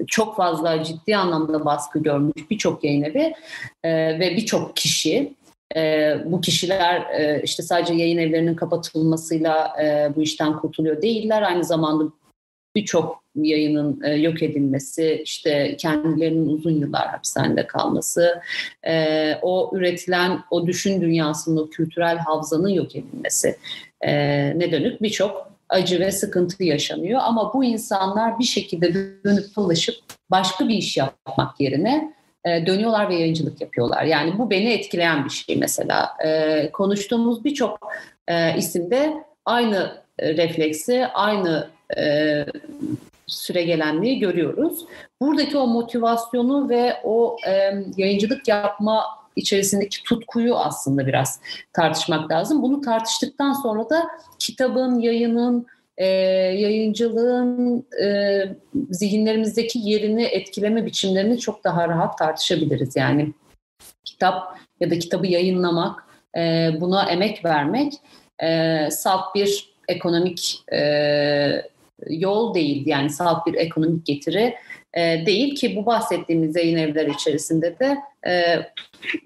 çok fazla ciddi anlamda baskı görmüş birçok yayın evi e, ve birçok kişi e, bu kişiler e, işte sadece yayın evlerinin kapatılmasıyla e, bu işten kurtuluyor değiller. Aynı zamanda birçok yayının e, yok edilmesi, işte kendilerinin uzun yıllar hapishanede kalması, e, o üretilen o düşün dünyasının, o kültürel havzanın yok edilmesi e, ne dönük birçok acı ve sıkıntı yaşanıyor. Ama bu insanlar bir şekilde dönüp dolaşıp başka bir iş yapmak yerine dönüyorlar ve yayıncılık yapıyorlar. Yani bu beni etkileyen bir şey mesela. Konuştuğumuz birçok isimde aynı refleksi, aynı e, süre gelenliği görüyoruz. Buradaki o motivasyonu ve o e, yayıncılık yapma içerisindeki tutkuyu aslında biraz tartışmak lazım. Bunu tartıştıktan sonra da kitabın, yayının, e, yayıncılığın e, zihinlerimizdeki yerini etkileme biçimlerini çok daha rahat tartışabiliriz. Yani kitap ya da kitabı yayınlamak, e, buna emek vermek e, salt bir ekonomik e, yol değil yani salt bir ekonomik getiri e, değil ki bu bahsettiğimiz yayın evleri içerisinde de e,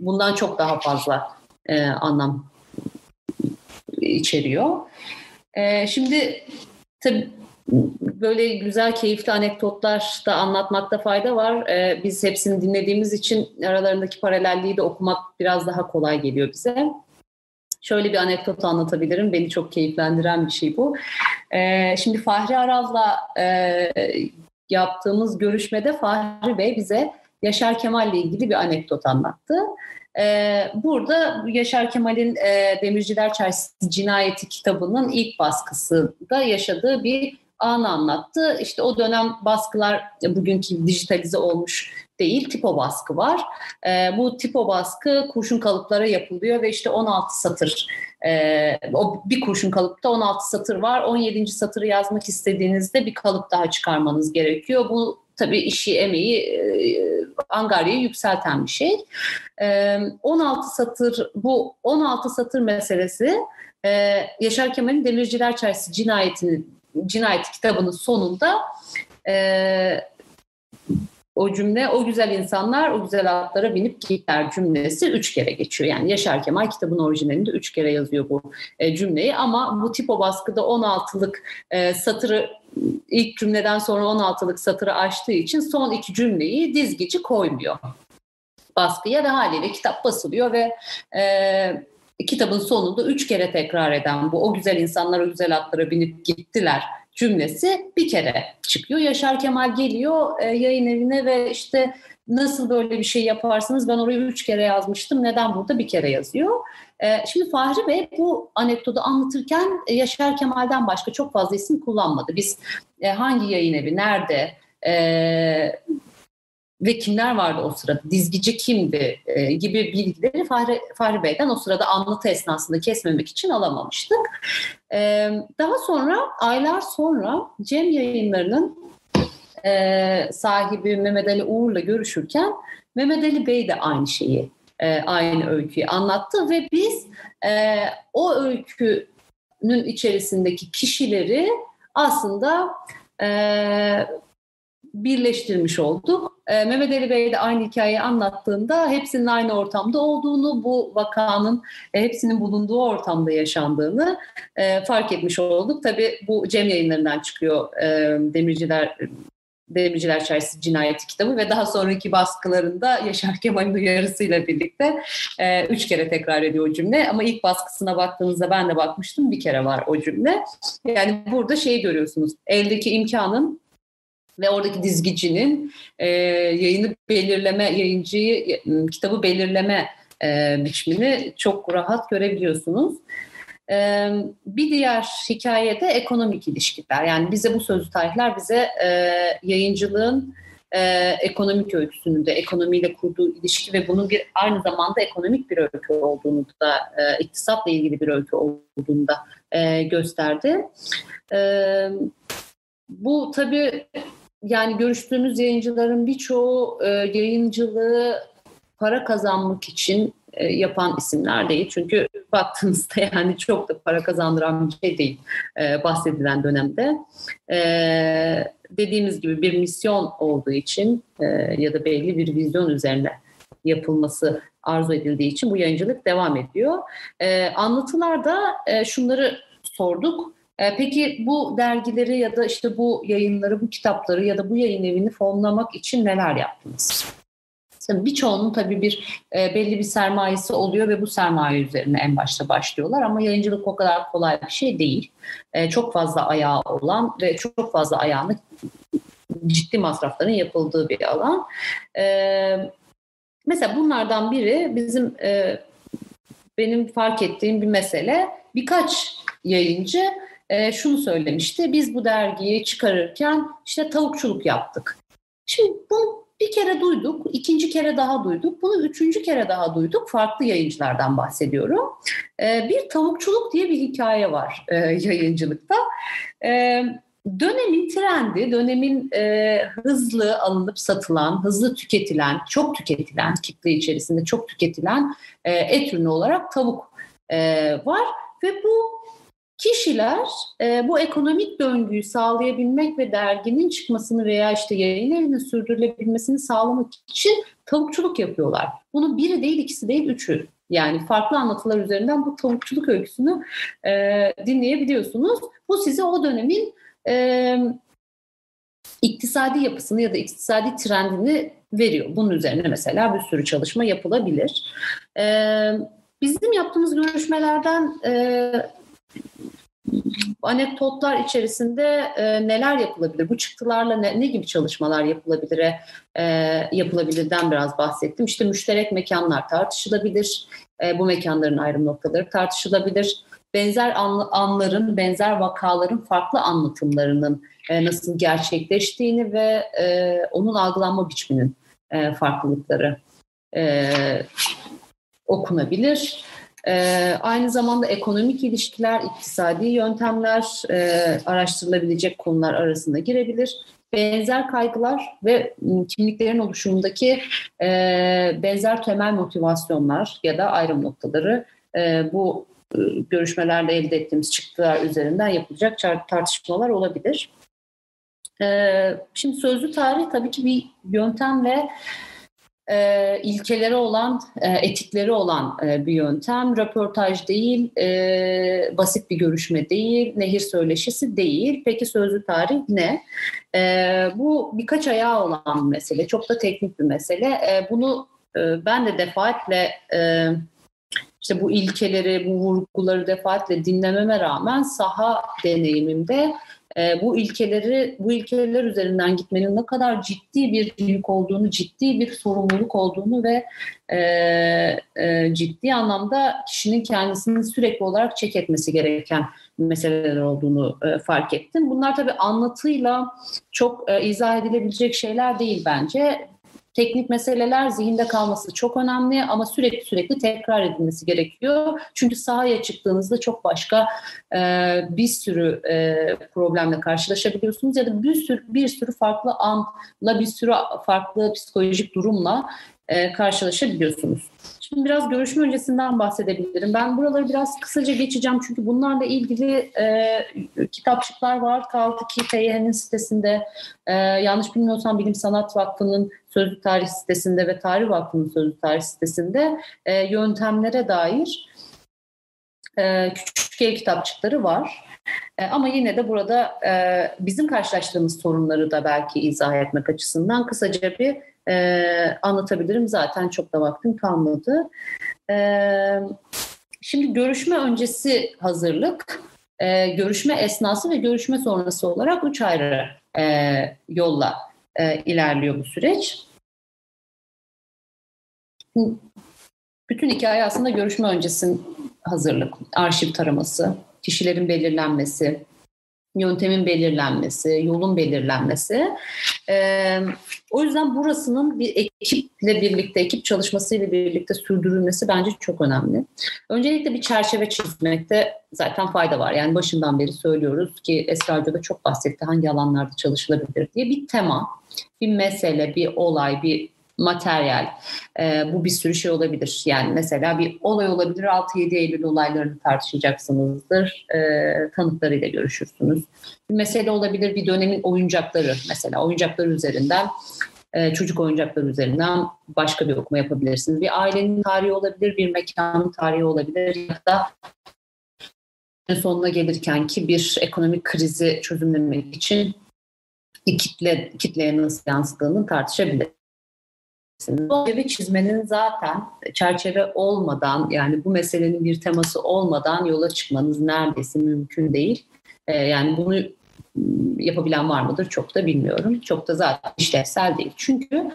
bundan çok daha fazla e, anlam içeriyor. E, şimdi tabii böyle güzel, keyifli anekdotlar da anlatmakta fayda var. Ee, biz hepsini dinlediğimiz için aralarındaki paralelliği de okumak biraz daha kolay geliyor bize. Şöyle bir anekdot anlatabilirim. Beni çok keyiflendiren bir şey bu. Ee, şimdi Fahri Aral'la e, yaptığımız görüşmede Fahri Bey bize Yaşar Kemal ile ilgili bir anekdot anlattı. Ee, burada Yaşar Kemal'in e, Demirciler Çarşısı Cinayeti kitabının ilk baskısında yaşadığı bir anı anlattı. İşte o dönem baskılar bugünkü dijitalize olmuş değil, tipo baskı var. E, bu tipo baskı kurşun kalıplara yapılıyor ve işte 16 satır, e, o bir kurşun kalıpta 16 satır var. 17. satırı yazmak istediğinizde bir kalıp daha çıkarmanız gerekiyor. Bu tabii işi, emeği, e, angaryayı yükselten bir şey. E, 16 satır, bu 16 satır meselesi e, Yaşar Kemal'in Demirciler Çarşısı cinayetinin cinayet kitabının sonunda e, o cümle o güzel insanlar o güzel atlara binip gider cümlesi üç kere geçiyor. Yani Yaşar Kemal kitabın orijinalinde üç kere yazıyor bu e, cümleyi ama bu tipo baskıda 16'lık e, satırı ilk cümleden sonra 16'lık satırı açtığı için son iki cümleyi dizgici koymuyor baskıya ve haliyle kitap basılıyor ve e, kitabın sonunda üç kere tekrar eden bu o güzel insanlar o güzel atlara binip gittiler cümlesi bir kere çıkıyor. Yaşar Kemal geliyor e, yayın evine ve işte nasıl böyle bir şey yaparsınız ben orayı üç kere yazmıştım neden burada bir kere yazıyor. E, şimdi Fahri Bey bu anekdotu anlatırken e, Yaşar Kemal'den başka çok fazla isim kullanmadı. Biz e, hangi yayın evi nerede e, ve kimler vardı o sırada, dizgici kimdi e, gibi bilgileri Fahri, Fahri Bey'den o sırada anlatı esnasında kesmemek için alamamıştık. E, daha sonra, aylar sonra Cem yayınlarının e, sahibi Mehmet Ali Uğur'la görüşürken Mehmet Ali Bey de aynı şeyi, e, aynı öyküyü anlattı ve biz e, o öykünün içerisindeki kişileri aslında e, birleştirmiş olduk. E, Mehmet Ali Bey de aynı hikayeyi anlattığında hepsinin aynı ortamda olduğunu, bu vakanın e, hepsinin bulunduğu ortamda yaşandığını e, fark etmiş olduk. Tabii bu Cem yayınlarından çıkıyor e, Demirciler Demirciler Çarşısı Cinayeti kitabı ve daha sonraki baskılarında Yaşar Kemal'in uyarısıyla birlikte e, üç kere tekrar ediyor o cümle. Ama ilk baskısına baktığınızda ben de bakmıştım bir kere var o cümle. Yani burada şeyi görüyorsunuz eldeki imkanın ve oradaki dizgicinin e, yayını belirleme, yayıncıyı, kitabı belirleme e, biçimini çok rahat görebiliyorsunuz. E, bir diğer hikaye de ekonomik ilişkiler. Yani bize bu sözlü tarihler bize e, yayıncılığın e, ekonomik öyküsünü de ekonomiyle kurduğu ilişki ve bunun bir aynı zamanda ekonomik bir öykü olduğunu da e, iktisatla ilgili bir öykü olduğunu da e, gösterdi. E, bu tabii yani görüştüğümüz yayıncıların birçoğu e, yayıncılığı para kazanmak için e, yapan isimler değil. Çünkü baktığınızda <laughs> yani çok da para kazandıran bir şey değil e, bahsedilen dönemde. E, dediğimiz gibi bir misyon olduğu için e, ya da belli bir vizyon üzerine yapılması arzu edildiği için bu yayıncılık devam ediyor. E, anlatılarda e, şunları sorduk. E, peki bu dergileri ya da işte bu yayınları, bu kitapları ya da bu yayın evini fonlamak için neler yaptınız? Birçoğunun tabii bir e, belli bir sermayesi oluyor ve bu sermaye üzerine en başta başlıyorlar ama yayıncılık o kadar kolay bir şey değil. E, çok fazla ayağı olan ve çok fazla ayağını ciddi masrafların yapıldığı bir alan. E, mesela bunlardan biri bizim e, benim fark ettiğim bir mesele birkaç yayıncı e, şunu söylemişti. Biz bu dergiyi çıkarırken işte tavukçuluk yaptık. Şimdi bunu bir kere duyduk, ikinci kere daha duyduk, bunu üçüncü kere daha duyduk. Farklı yayıncılardan bahsediyorum. E, bir tavukçuluk diye bir hikaye var e, <laughs> yayıncılıkta. E, dönemin trendi, dönemin e, hızlı alınıp satılan, hızlı tüketilen, çok tüketilen, kitle içerisinde çok tüketilen e, et ürünü olarak tavuk e, var. Ve bu Kişiler e, bu ekonomik döngüyü sağlayabilmek ve derginin çıkmasını veya işte yayın evinin sürdürülebilmesini sağlamak için tavukçuluk yapıyorlar. Bunu biri değil, ikisi değil, üçü. Yani farklı anlatılar üzerinden bu tavukçuluk öyküsünü e, dinleyebiliyorsunuz. Bu size o dönemin e, iktisadi yapısını ya da iktisadi trendini veriyor. Bunun üzerine mesela bir sürü çalışma yapılabilir. E, bizim yaptığımız görüşmelerden e, anekdotlar içerisinde e, neler yapılabilir? Bu çıktılarla ne, ne gibi çalışmalar yapılabilir? E, yapılabilirden biraz bahsettim. İşte müşterek mekanlar tartışılabilir. E, bu mekanların ayrım noktaları tartışılabilir. Benzer an, anların, benzer vakaların farklı anlatımlarının e, nasıl gerçekleştiğini ve e, onun algılanma biçiminin e, farklılıkları e, okunabilir. Ee, aynı zamanda ekonomik ilişkiler, iktisadi yöntemler e, araştırılabilecek konular arasında girebilir. Benzer kaygılar ve ıı, kimliklerin oluşumundaki e, benzer temel motivasyonlar ya da ayrım noktaları e, bu e, görüşmelerde elde ettiğimiz çıktılar üzerinden yapılacak tartışmalar olabilir. E, şimdi sözlü tarih tabii ki bir yöntem ve e, ilkeleri olan, e, etikleri olan e, bir yöntem. Röportaj değil, e, basit bir görüşme değil, nehir söyleşisi değil. Peki sözlü tarih ne? E, bu birkaç ayağı olan bir mesele, çok da teknik bir mesele. E, bunu e, ben de defaatle e, işte bu ilkeleri, bu vurguları defaatle dinlememe rağmen saha deneyimimde e, bu ilkeleri bu ilkeler üzerinden gitmenin ne kadar ciddi bir yük olduğunu, ciddi bir sorumluluk olduğunu ve e, e, ciddi anlamda kişinin kendisini sürekli olarak çek etmesi gereken meseleler olduğunu e, fark ettim. Bunlar tabii anlatıyla çok e, izah edilebilecek şeyler değil bence teknik meseleler zihinde kalması çok önemli ama sürekli sürekli tekrar edilmesi gerekiyor. Çünkü sahaya çıktığınızda çok başka e, bir sürü e, problemle karşılaşabiliyorsunuz ya da bir sürü bir sürü farklı anla bir sürü farklı psikolojik durumla e, karşılaşabiliyorsunuz. Şimdi biraz görüşme öncesinden bahsedebilirim. Ben buraları biraz kısaca geçeceğim çünkü bunlarla ilgili e, kitapçıklar var. Kaldı ki TYH'nin sitesinde, e, yanlış bilmiyorsam Bilim Sanat Vakfı'nın Sözlü Tarih sitesinde ve Tarih Vakfı'nın Sözlü Tarih sitesinde e, yöntemlere dair e, küçük el kitapçıkları var. E, ama yine de burada e, bizim karşılaştığımız sorunları da belki izah etmek açısından kısaca bir e, anlatabilirim. Zaten çok da vaktim kalmadı. E, şimdi görüşme öncesi hazırlık, e, görüşme esnası ve görüşme sonrası olarak üç ayrı e, yolla e, ilerliyor bu süreç. Bütün hikaye aslında görüşme öncesi hazırlık, arşiv taraması, kişilerin belirlenmesi, yöntemin belirlenmesi, yolun belirlenmesi. Ee, o yüzden burasının bir ekiple birlikte, ekip çalışmasıyla birlikte sürdürülmesi bence çok önemli. Öncelikle bir çerçeve çizmekte zaten fayda var. Yani başından beri söylüyoruz ki Esra da çok bahsetti hangi alanlarda çalışılabilir diye. Bir tema, bir mesele, bir olay, bir materyal. E, bu bir sürü şey olabilir. Yani mesela bir olay olabilir. 6-7 Eylül olaylarını tartışacaksınızdır. E, tanıklarıyla görüşürsünüz. Bir mesele olabilir. Bir dönemin oyuncakları mesela. Oyuncaklar üzerinden çocuk oyuncakları üzerinden başka bir okuma yapabilirsiniz. Bir ailenin tarihi olabilir, bir mekanın tarihi olabilir ya da sonuna gelirken ki bir ekonomik krizi çözümlemek için kitle, kitleye nasıl yansıdığını tartışabilir. Çerçeve çizmenin zaten çerçeve olmadan yani bu meselenin bir teması olmadan yola çıkmanız neredeyse mümkün değil. Ee, yani bunu yapabilen var mıdır çok da bilmiyorum. Çok da zaten işlevsel değil. Çünkü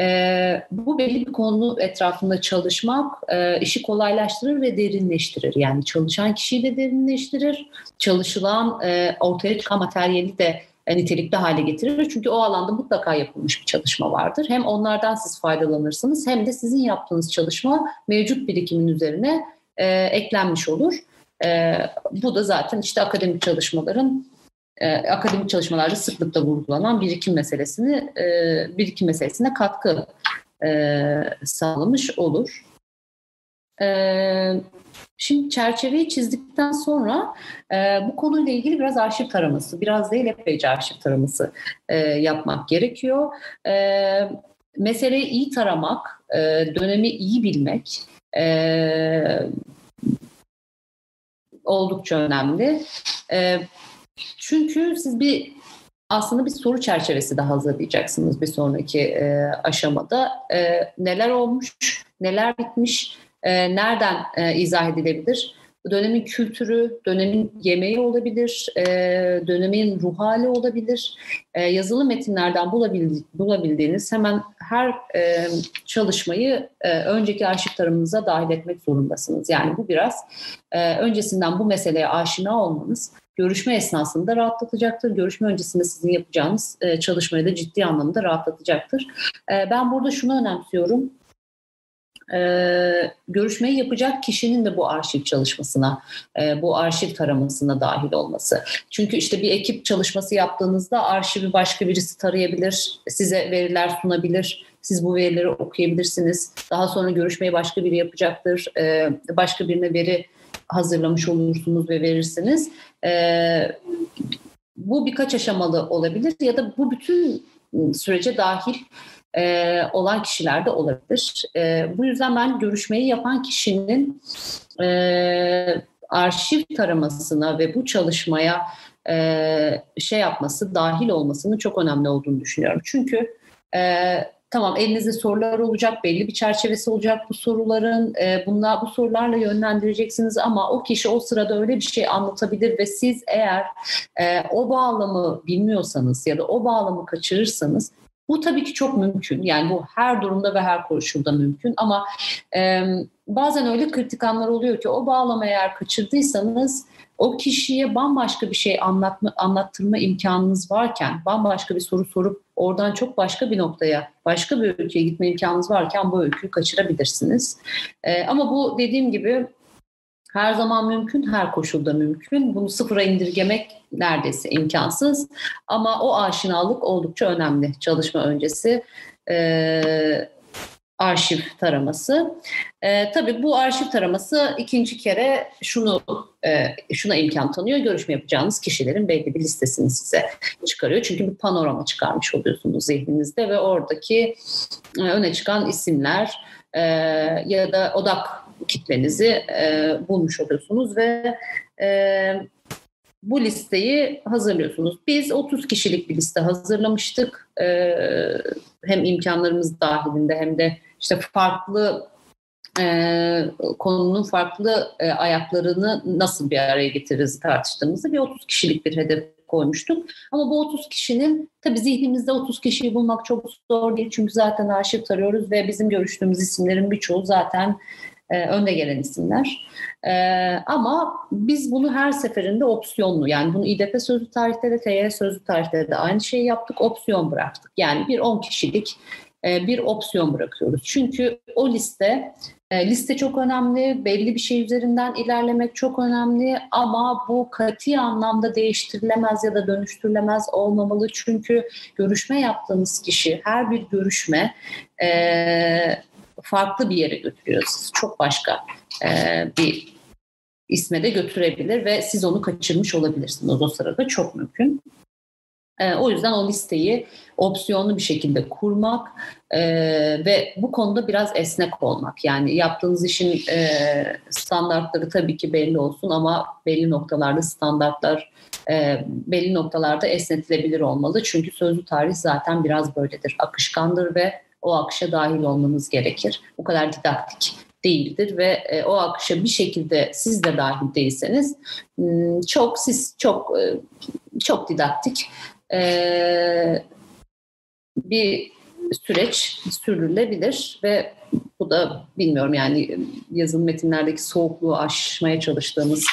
e, bu belli bir konu etrafında çalışmak e, işi kolaylaştırır ve derinleştirir. Yani çalışan kişiyi de derinleştirir. Çalışılan e, ortaya çıkan materyali de nitelikli hale getirir. Çünkü o alanda mutlaka yapılmış bir çalışma vardır. Hem onlardan siz faydalanırsınız hem de sizin yaptığınız çalışma mevcut birikimin üzerine e, eklenmiş olur. E, bu da zaten işte akademik çalışmaların e, akademik çalışmalarda sıklıkla vurgulanan birikim meselesini e, birikim meselesine katkı e, sağlamış olur. E, Şimdi çerçeveyi çizdikten sonra e, bu konuyla ilgili biraz arşiv taraması, biraz değil epeyce arşiv taraması e, yapmak gerekiyor. E, meseleyi iyi taramak, e, dönemi iyi bilmek e, oldukça önemli. E, çünkü siz bir aslında bir soru çerçevesi de hazırlayacaksınız bir sonraki e, aşamada. E, neler olmuş, neler bitmiş, e, nereden e, izah edilebilir? Dönemin kültürü, dönemin yemeği olabilir, e, dönemin ruh hali olabilir. E, yazılı metinlerden bulabildi, bulabildiğiniz hemen her e, çalışmayı e, önceki arşiv tarımınıza dahil etmek zorundasınız. Yani bu biraz e, öncesinden bu meseleye aşina olmanız görüşme esnasında rahatlatacaktır. Görüşme öncesinde sizin yapacağınız e, çalışmayı da ciddi anlamda rahatlatacaktır. E, ben burada şunu önemsiyorum e, görüşmeyi yapacak kişinin de bu arşiv çalışmasına, e, bu arşiv taramasına dahil olması. Çünkü işte bir ekip çalışması yaptığınızda arşivi başka birisi tarayabilir, size veriler sunabilir, siz bu verileri okuyabilirsiniz. Daha sonra görüşmeyi başka biri yapacaktır, e, başka birine veri hazırlamış olursunuz ve verirsiniz. E, bu birkaç aşamalı olabilir ya da bu bütün sürece dahil e, olan kişiler de olabilir. E, bu yüzden ben görüşmeyi yapan kişinin e, arşiv taramasına ve bu çalışmaya e, şey yapması, dahil olmasının çok önemli olduğunu düşünüyorum. Çünkü e, tamam elinizde sorular olacak, belli bir çerçevesi olacak bu soruların. E, bunlar bu sorularla yönlendireceksiniz ama o kişi o sırada öyle bir şey anlatabilir ve siz eğer e, o bağlamı bilmiyorsanız ya da o bağlamı kaçırırsanız bu tabii ki çok mümkün. Yani bu her durumda ve her koşulda mümkün ama e, bazen öyle kritik anlar oluyor ki o bağlamı eğer kaçırdıysanız o kişiye bambaşka bir şey anlatma, anlattırma imkanınız varken, bambaşka bir soru sorup oradan çok başka bir noktaya, başka bir ülkeye gitme imkanınız varken bu öyküyü kaçırabilirsiniz. Ee, ama bu dediğim gibi her zaman mümkün, her koşulda mümkün. Bunu sıfıra indirgemek neredeyse imkansız. Ama o aşinalık oldukça önemli çalışma öncesi. Ee, arşiv taraması. E, tabii bu arşiv taraması ikinci kere şunu e, şuna imkan tanıyor. Görüşme yapacağınız kişilerin belli bir listesini size çıkarıyor. Çünkü bir panorama çıkarmış oluyorsunuz zihninizde ve oradaki e, öne çıkan isimler e, ya da odak kitlenizi e, bulmuş oluyorsunuz ve e, bu listeyi hazırlıyorsunuz. Biz 30 kişilik bir liste hazırlamıştık. Ee, hem imkanlarımız dahilinde hem de işte farklı e, konunun farklı e, ayaklarını nasıl bir araya getiririz tartıştığımızda bir 30 kişilik bir hedef koymuştuk. Ama bu 30 kişinin tabii zihnimizde 30 kişiyi bulmak çok zor değil. Çünkü zaten arşiv tarıyoruz ve bizim görüştüğümüz isimlerin birçoğu zaten e, önde gelen isimler. E, ama biz bunu her seferinde opsiyonlu yani bunu İDP sözlü tarihte de TYR sözlü tarihte de aynı şeyi yaptık opsiyon bıraktık. Yani bir 10 kişilik e, bir opsiyon bırakıyoruz. Çünkü o liste e, liste çok önemli, belli bir şey üzerinden ilerlemek çok önemli ama bu kati anlamda değiştirilemez ya da dönüştürülemez olmamalı. Çünkü görüşme yaptığınız kişi, her bir görüşme e, farklı bir yere götürüyor. Siz çok başka bir isme de götürebilir ve siz onu kaçırmış olabilirsiniz o sırada çok mümkün. E, o yüzden o listeyi opsiyonlu bir şekilde kurmak e, ve bu konuda biraz esnek olmak. Yani yaptığınız işin e, standartları tabii ki belli olsun ama belli noktalarda standartlar e, belli noktalarda esnetilebilir olmalı. Çünkü sözlü tarih zaten biraz böyledir. Akışkandır ve o akışa dahil olmanız gerekir. Bu kadar didaktik değildir ve e, o akışa bir şekilde siz de dahil değilseniz hmm, çok siz çok e, çok didaktik e, bir süreç sürdürülebilir ve bu da bilmiyorum yani yazılı metinlerdeki soğukluğu aşmaya çalıştığımız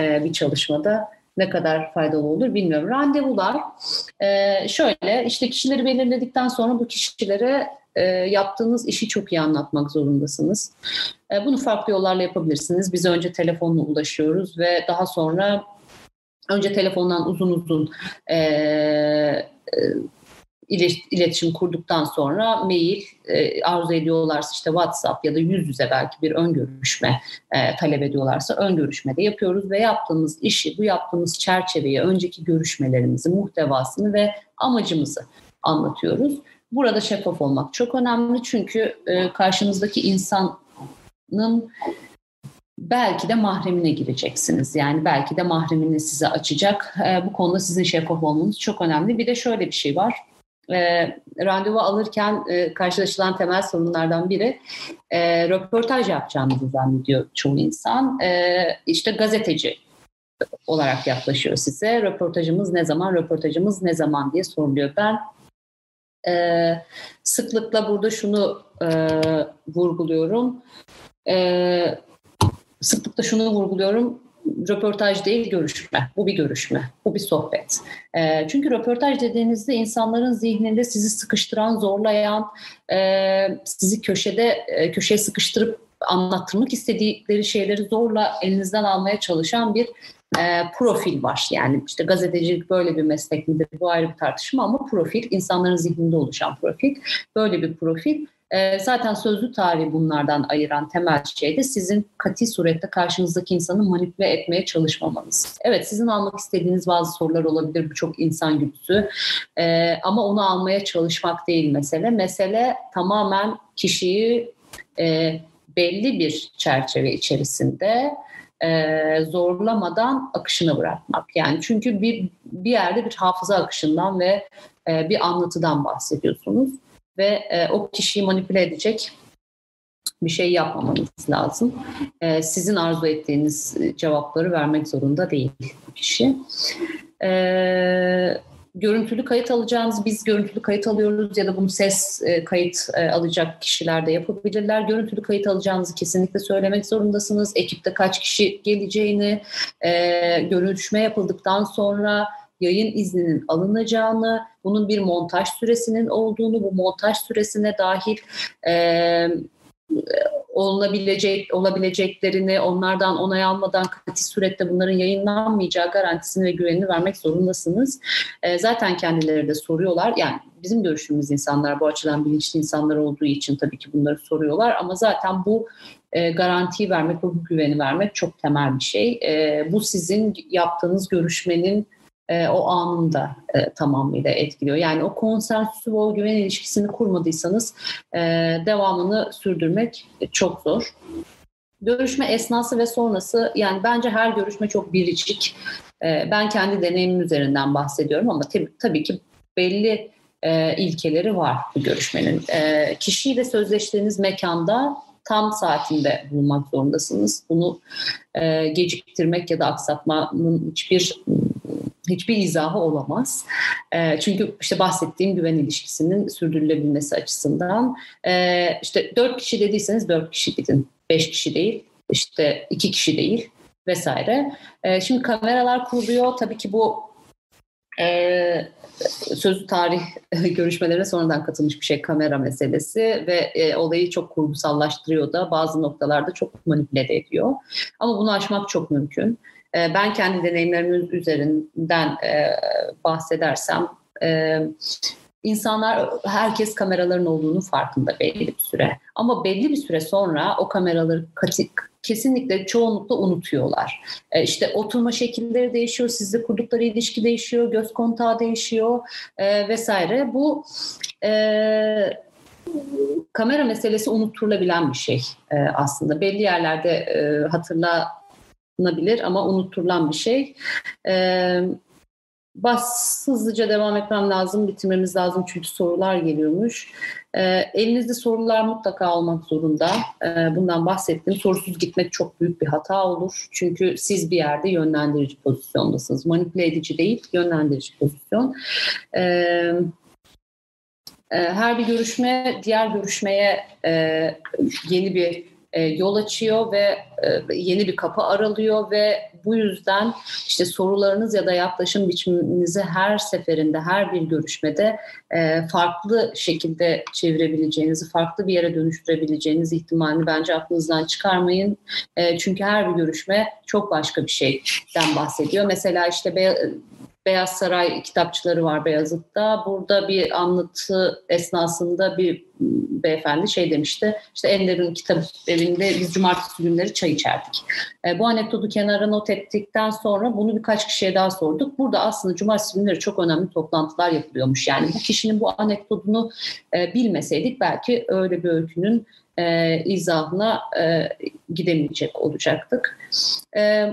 e, bir çalışmada ne kadar faydalı olur bilmiyorum. Randevular e, şöyle işte kişileri belirledikten sonra bu kişilere e, yaptığınız işi çok iyi anlatmak zorundasınız. E, bunu farklı yollarla yapabilirsiniz. Biz önce telefonla ulaşıyoruz ve daha sonra önce telefondan uzun uzun e, e, iletişim kurduktan sonra mail e, arzu ediyorlarsa işte WhatsApp ya da yüz yüze belki bir ön görüşme e, talep ediyorlarsa ön görüşmede yapıyoruz ve yaptığımız işi bu yaptığımız çerçeveyi önceki görüşmelerimizi muhtevasını ve amacımızı anlatıyoruz. Burada şeffaf olmak çok önemli çünkü e, karşınızdaki insanın belki de mahremine gireceksiniz. Yani belki de mahremini size açacak. E, bu konuda sizin şeffaf olmanız çok önemli. Bir de şöyle bir şey var. E, randevu alırken e, karşılaşılan temel sorunlardan biri e, röportaj yapacağımızı zannediyor çoğu insan. E, işte gazeteci olarak yaklaşıyor size. Röportajımız ne zaman, röportajımız ne zaman diye soruluyor. Ben e, sıklıkla burada şunu e, vurguluyorum. E, sıklıkla şunu vurguluyorum. Röportaj değil görüşme. Bu bir görüşme. Bu bir sohbet. E, çünkü röportaj dediğinizde insanların zihninde sizi sıkıştıran, zorlayan, e, sizi köşede e, köşeye sıkıştırıp anlattırmak istedikleri şeyleri zorla elinizden almaya çalışan bir e, profil var. Yani işte gazetecilik böyle bir meslek midir bu ayrı bir tartışma ama profil insanların zihninde oluşan profil. Böyle bir profil e, zaten sözlü tarihi bunlardan ayıran temel şey de sizin kati surette karşınızdaki insanı manipüle etmeye çalışmamanız. Evet sizin almak istediğiniz bazı sorular olabilir. Bu çok insan güdüsü. E, ama onu almaya çalışmak değil mesele. Mesele tamamen kişiyi e, belli bir çerçeve içerisinde e, zorlamadan akışına bırakmak. Yani çünkü bir bir yerde bir hafıza akışından ve e, bir anlatıdan bahsediyorsunuz. ve e, o kişiyi manipüle edecek bir şey yapmamanız lazım. E, sizin arzu ettiğiniz cevapları vermek zorunda değil kişi. E, görüntülü kayıt alacağınız biz görüntülü kayıt alıyoruz ya da bunu ses e, kayıt e, alacak kişiler de yapabilirler. Görüntülü kayıt alacağınızı kesinlikle söylemek zorundasınız. Ekipte kaç kişi geleceğini, e, görüşme yapıldıktan sonra yayın izninin alınacağını, bunun bir montaj süresinin olduğunu, bu montaj süresine dahil e, olabilecek olabileceklerini onlardan onay almadan kati surette bunların yayınlanmayacağı garantisini ve güvenini vermek zorundasınız. E, zaten kendileri de soruyorlar. Yani bizim görüşümüz insanlar bu açıdan bilinçli insanlar olduğu için tabii ki bunları soruyorlar ama zaten bu e, garantiyi vermek, bu güveni vermek çok temel bir şey. E, bu sizin yaptığınız görüşmenin e, o anında e, tamamıyla etkiliyor. Yani o konsensüsü o güven ilişkisini kurmadıysanız e, devamını sürdürmek çok zor. Görüşme esnası ve sonrası yani bence her görüşme çok biricik. E, ben kendi deneyimim üzerinden bahsediyorum ama tabii, tabii ki belli e, ilkeleri var bu görüşmenin. E, kişiyle sözleştiğiniz mekanda tam saatinde bulunmak zorundasınız. Bunu e, geciktirmek ya da aksatmanın hiçbir hiçbir izahı olamaz. E, çünkü işte bahsettiğim güven ilişkisinin sürdürülebilmesi açısından e, işte dört kişi dediyseniz dört kişi gidin. Beş kişi değil, işte iki kişi değil vesaire. E, şimdi kameralar kuruluyor. Tabii ki bu e, sözlü tarih <laughs> görüşmelerine sonradan katılmış bir şey kamera meselesi ve e, olayı çok kurgusallaştırıyor da bazı noktalarda çok manipüle ediyor. Ama bunu aşmak çok mümkün. E, ben kendi deneyimlerimin üzerinden e, bahsedersem e, insanlar herkes kameraların olduğunu farkında belli bir süre. Ama belli bir süre sonra o kameraları kesinlikle çoğunlukla unutuyorlar. E, işte oturma şekilleri değişiyor, sizle kurdukları ilişki değişiyor, göz kontağı değişiyor e, vesaire. Bu e, kamera meselesi unutturulabilen bir şey e, aslında. Belli yerlerde e, hatırlanabilir ama unutturulan bir şey. Evet bas hızlıca devam etmem lazım, bitirmemiz lazım çünkü sorular geliyormuş. E, elinizde sorular mutlaka olmak zorunda. E, bundan bahsettim. Sorusuz gitmek çok büyük bir hata olur. Çünkü siz bir yerde yönlendirici pozisyondasınız. Manipüle edici değil, yönlendirici pozisyon. E, her bir görüşme diğer görüşmeye e, yeni bir e, yol açıyor ve e, yeni bir kapı aralıyor ve bu yüzden işte sorularınız ya da yaklaşım biçiminizi her seferinde, her bir görüşmede e, farklı şekilde çevirebileceğinizi, farklı bir yere dönüştürebileceğiniz ihtimalini bence aklınızdan çıkarmayın. Çünkü her bir görüşme çok başka bir şeyden bahsediyor. Mesela işte Beyaz Saray kitapçıları var Beyazıt'ta. Burada bir anlatı esnasında bir beyefendi şey demişti. İşte Ender'in kitap evinde biz cumartesi günleri çay içerdik. E, bu anekdotu kenara not ettikten sonra bunu birkaç kişiye daha sorduk. Burada aslında cumartesi günleri çok önemli toplantılar yapılıyormuş. Yani bu kişinin bu anekdotunu e, bilmeseydik belki öyle bir öykünün e, izahına e, gidemeyecek olacaktık. E,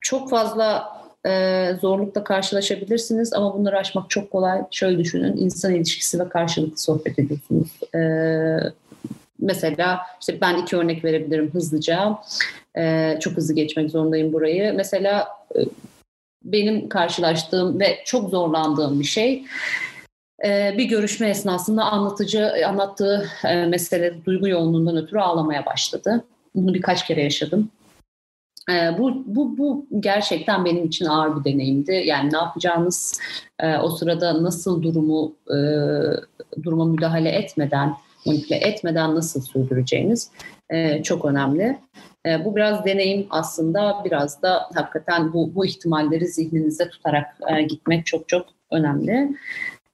çok fazla e, zorlukla karşılaşabilirsiniz ama bunları aşmak çok kolay. Şöyle düşünün, insan ilişkisi ve karşılıklı sohbet ediyorsunuz. E, mesela işte ben iki örnek verebilirim hızlıca. E, çok hızlı geçmek zorundayım burayı. Mesela e, benim karşılaştığım ve çok zorlandığım bir şey e, bir görüşme esnasında anlatıcı anlattığı e, mesele duygu yoğunluğundan ötürü ağlamaya başladı. Bunu birkaç kere yaşadım. Ee, bu, bu, bu gerçekten benim için ağır bir deneyimdi. Yani ne yapacağınız, e, o sırada nasıl durumu e, duruma müdahale etmeden, manipüle etmeden nasıl sürdüreceğiniz e, çok önemli. E, bu biraz deneyim aslında, biraz da hakikaten bu, bu ihtimalleri zihninizde tutarak e, gitmek çok çok önemli.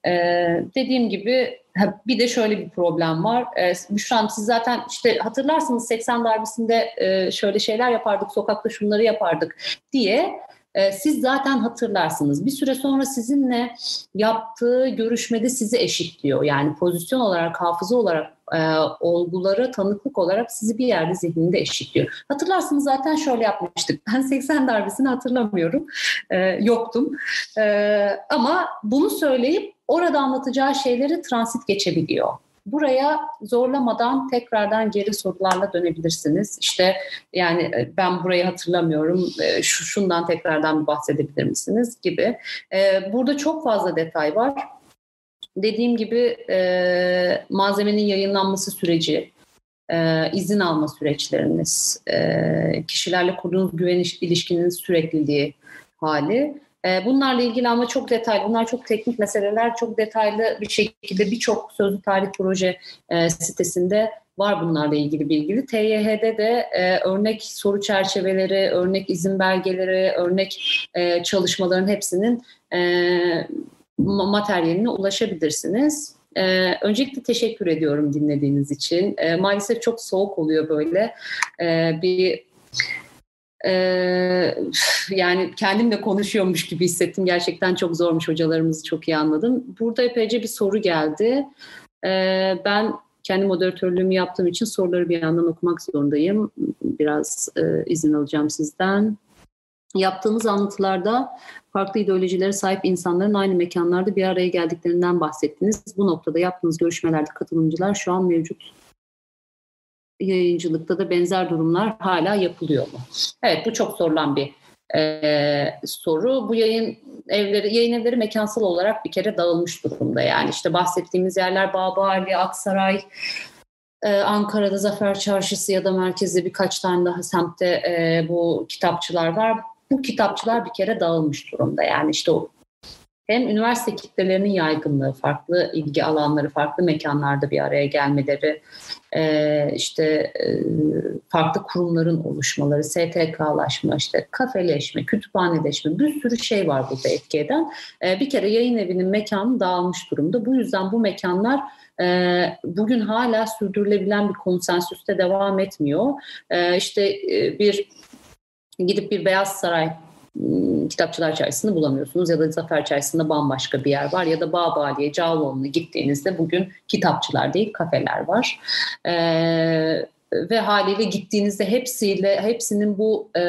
Ee, dediğim gibi bir de şöyle bir problem var. Ee, an siz zaten işte hatırlarsınız 80 darbesinde e, şöyle şeyler yapardık, sokakta şunları yapardık diye e, siz zaten hatırlarsınız. Bir süre sonra sizinle yaptığı görüşmede sizi eşitliyor. Yani pozisyon olarak, hafıza olarak, e, olgulara tanıklık olarak sizi bir yerde zihninde eşitliyor. Hatırlarsınız zaten şöyle yapmıştık. Ben <laughs> 80 darbesini hatırlamıyorum. E, yoktum. E, ama bunu söyleyip orada anlatacağı şeyleri transit geçebiliyor. Buraya zorlamadan tekrardan geri sorularla dönebilirsiniz. İşte yani e, ben burayı hatırlamıyorum, e, şu şundan tekrardan bahsedebilir misiniz gibi. E, burada çok fazla detay var. Dediğim gibi malzemenin yayınlanması süreci, izin alma süreçleriniz, kişilerle kurduğunuz güven ilişkinin sürekliliği hali ee, bunlarla ilgili ama çok detaylı, bunlar çok teknik meseleler, çok detaylı bir şekilde birçok sözlü tarih proje e, sitesinde var bunlarla ilgili bilgili. TYH'de de e, örnek soru çerçeveleri, örnek izin belgeleri, örnek e, çalışmaların hepsinin e, materyaline ulaşabilirsiniz. Ee, öncelikle teşekkür ediyorum dinlediğiniz için. Ee, maalesef çok soğuk oluyor böyle. Ee, bir ee, yani kendimle konuşuyormuş gibi hissettim. Gerçekten çok zormuş hocalarımızı çok iyi anladım. Burada epeyce bir soru geldi. Ee, ben kendi moderatörlüğümü yaptığım için soruları bir yandan okumak zorundayım. Biraz e, izin alacağım sizden. Yaptığınız anlatılarda farklı ideolojilere sahip insanların aynı mekanlarda bir araya geldiklerinden bahsettiniz. Bu noktada yaptığınız görüşmelerde katılımcılar şu an mevcut yayıncılıkta da benzer durumlar hala yapılıyor mu? Evet bu çok sorulan bir e, soru. Bu yayın evleri, yayın evleri mekansal olarak bir kere dağılmış durumda. Yani işte bahsettiğimiz yerler Babali, Aksaray, ee, Ankara'da Zafer Çarşısı ya da merkezde birkaç tane daha semtte e, bu kitapçılar var. Bu kitapçılar bir kere dağılmış durumda. Yani işte o hem üniversite kitlelerinin yaygınlığı, farklı ilgi alanları, farklı mekanlarda bir araya gelmeleri, e, işte e, farklı kurumların oluşmaları, STK'laşma, işte kafeleşme, kütüphaneleşme bir sürü şey var burada etki eden. E, bir kere yayın evinin mekanı dağılmış durumda. Bu yüzden bu mekanlar bugün hala sürdürülebilen bir konsensüste devam etmiyor. İşte bir gidip bir Beyaz Saray Hmm, kitapçılar çarşısını bulamıyorsunuz ya da Zafer çarşısında bambaşka bir yer var ya da Bağbali'ye, Cağaloğlu'na gittiğinizde bugün kitapçılar değil kafeler var. Ee, ve haliyle gittiğinizde hepsiyle hepsinin bu e,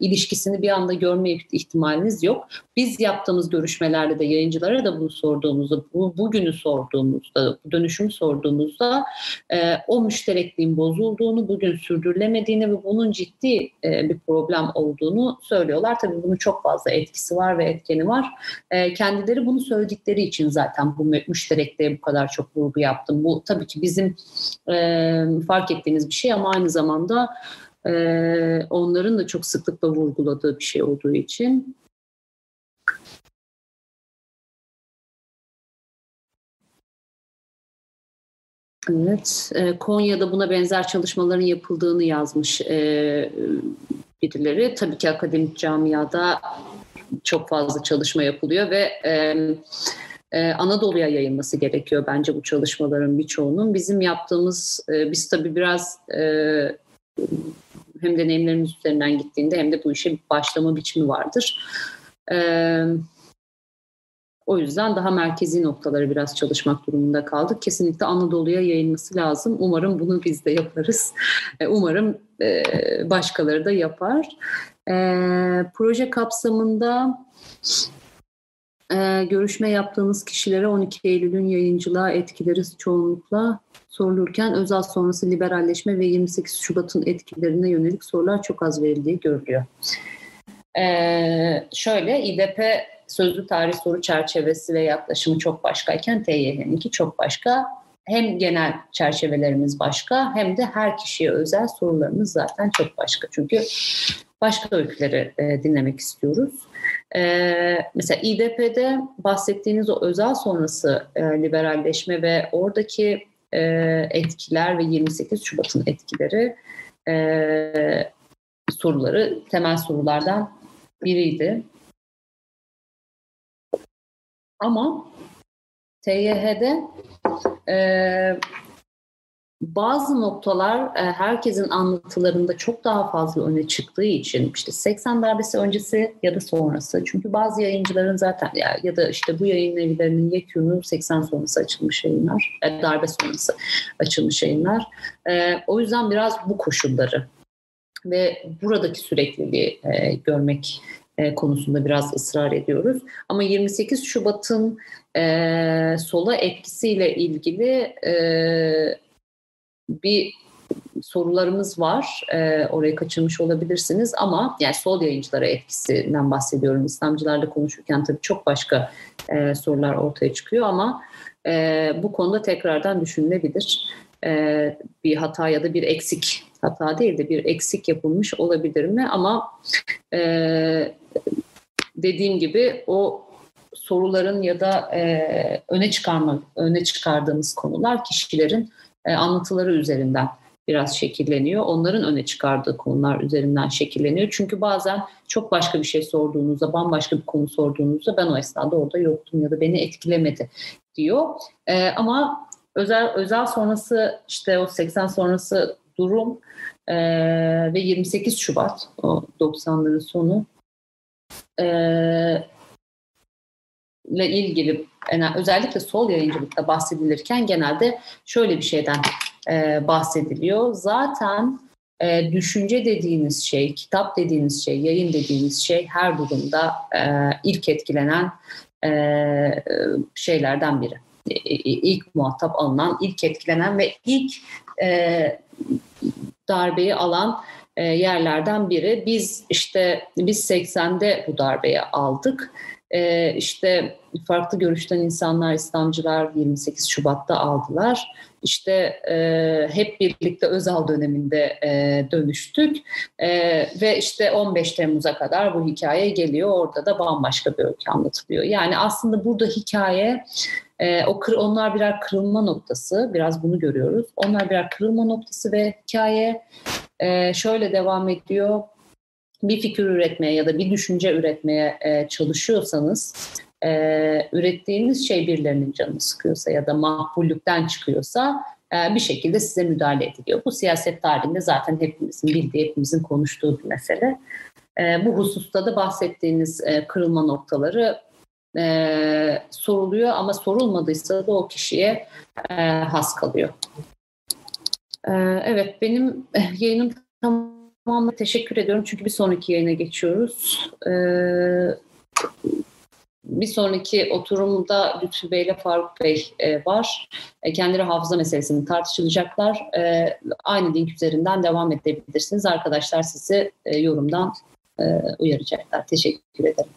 ilişkisini bir anda görme ihtimaliniz yok. Biz yaptığımız görüşmelerde de yayıncılara da bunu sorduğumuzda, bu, bugünü sorduğumuzda, bu dönüşümü sorduğumuzda e, o müşterekliğin bozulduğunu, bugün sürdürülemediğini ve bunun ciddi e, bir problem olduğunu söylüyorlar. Tabii bunun çok fazla etkisi var ve etkeni var. E, kendileri bunu söyledikleri için zaten bu müşterekliğe bu kadar çok vurgu yaptım. Bu tabii ki bizim e, fark ettiğimiz bir şey ama aynı zamanda e, onların da çok sıklıkla vurguladığı bir şey olduğu için Evet, e, Konya'da buna benzer çalışmaların yapıldığını yazmış e, birileri. Tabii ki akademik camiada çok fazla çalışma yapılıyor ve e, e, Anadolu'ya yayılması gerekiyor bence bu çalışmaların birçoğunun. Bizim yaptığımız, e, biz tabii biraz e, hem deneyimlerimiz üzerinden gittiğinde hem de bu işe başlama biçimi vardır. O yüzden daha merkezi noktaları biraz çalışmak durumunda kaldık. Kesinlikle Anadolu'ya yayılması lazım. Umarım bunu biz de yaparız. Umarım başkaları da yapar. Proje kapsamında görüşme yaptığınız kişilere 12 Eylül'ün yayıncılığa etkileri çoğunlukla sorulurken özel sonrası liberalleşme ve 28 Şubat'ın etkilerine yönelik sorular çok az verildiği görülüyor. Ee, şöyle İDP sözlü tarih soru çerçevesi ve yaklaşımı çok başkayken TYH'ninki çok başka. Hem genel çerçevelerimiz başka hem de her kişiye özel sorularımız zaten çok başka. Çünkü başka öyküleri e, dinlemek istiyoruz. E, mesela İDP'de bahsettiğiniz o özel sonrası e, liberalleşme ve oradaki e, etkiler ve 28 Şubat'ın etkileri e, soruları temel sorulardan biriydi. Ama TYH'de e, bazı noktalar e, herkesin anlatılarında çok daha fazla öne çıktığı için işte 80 darbesi öncesi ya da sonrası. Çünkü bazı yayıncıların zaten ya, ya da işte bu yayın evlerinin yekûnu 80 sonrası açılmış yayınlar, e, darbe sonrası açılmış yayınlar. E, o yüzden biraz bu koşulları ve buradaki sürekliliği görmek konusunda biraz ısrar ediyoruz. Ama 28 Şubat'ın sola etkisiyle ilgili e, bir sorularımız var. E, orayı kaçırmış olabilirsiniz ama yani sol yayıncılara etkisinden bahsediyorum. İslamcılarla konuşurken tabii çok başka e, sorular ortaya çıkıyor ama e, bu konuda tekrardan düşünülebilir. E, bir hata ya da bir eksik hata değil de bir eksik yapılmış olabilir mi? Ama e, dediğim gibi o soruların ya da e, öne çıkarma öne çıkardığımız konular kişilerin e, anlatıları üzerinden biraz şekilleniyor. Onların öne çıkardığı konular üzerinden şekilleniyor. Çünkü bazen çok başka bir şey sorduğunuzda, bambaşka bir konu sorduğunuzda ben o esnada orada yoktum ya da beni etkilemedi diyor. E, ama özel özel sonrası işte o 80 sonrası durum e, ve 28 Şubat o 90'ların sonu e, ile ilgili özellikle sol yayıncılıkta bahsedilirken genelde şöyle bir şeyden e, bahsediliyor. Zaten e, düşünce dediğiniz şey, kitap dediğiniz şey, yayın dediğiniz şey her durumda e, ilk etkilenen şeylerden biri. E, ilk muhatap alınan, ilk etkilenen ve ilk darbeyi alan yerlerden biri. Biz işte biz 80'de bu darbeyi aldık. E, işte farklı görüşten insanlar, İslamcılar 28 Şubat'ta aldılar. İşte e, hep birlikte Özal döneminde e, dönüştük e, ve işte 15 Temmuz'a kadar bu hikaye geliyor. Orada da bambaşka bir öykü anlatılıyor. Yani aslında burada hikaye e, o kır, onlar birer kırılma noktası, biraz bunu görüyoruz. Onlar birer kırılma noktası ve hikaye e, şöyle devam ediyor. Bir fikir üretmeye ya da bir düşünce üretmeye e, çalışıyorsanız e, ürettiğiniz şey birilerinin canını sıkıyorsa ya da mahpullükten çıkıyorsa e, bir şekilde size müdahale ediliyor. Bu siyaset tarihinde zaten hepimizin bildiği, hepimizin konuştuğu bir mesele. E, bu hususta da bahsettiğiniz e, kırılma noktaları e, soruluyor ama sorulmadıysa da o kişiye e, has kalıyor. E, evet benim yayınım tamamına teşekkür ediyorum çünkü bir sonraki yayına geçiyoruz. E, bir sonraki oturumda Lütfü Bey ile Faruk Bey e, var. E, kendileri hafıza meselesini tartışılacaklar. E, aynı link üzerinden devam edebilirsiniz. Arkadaşlar sizi e, yorumdan e, uyaracaklar. Teşekkür ederim.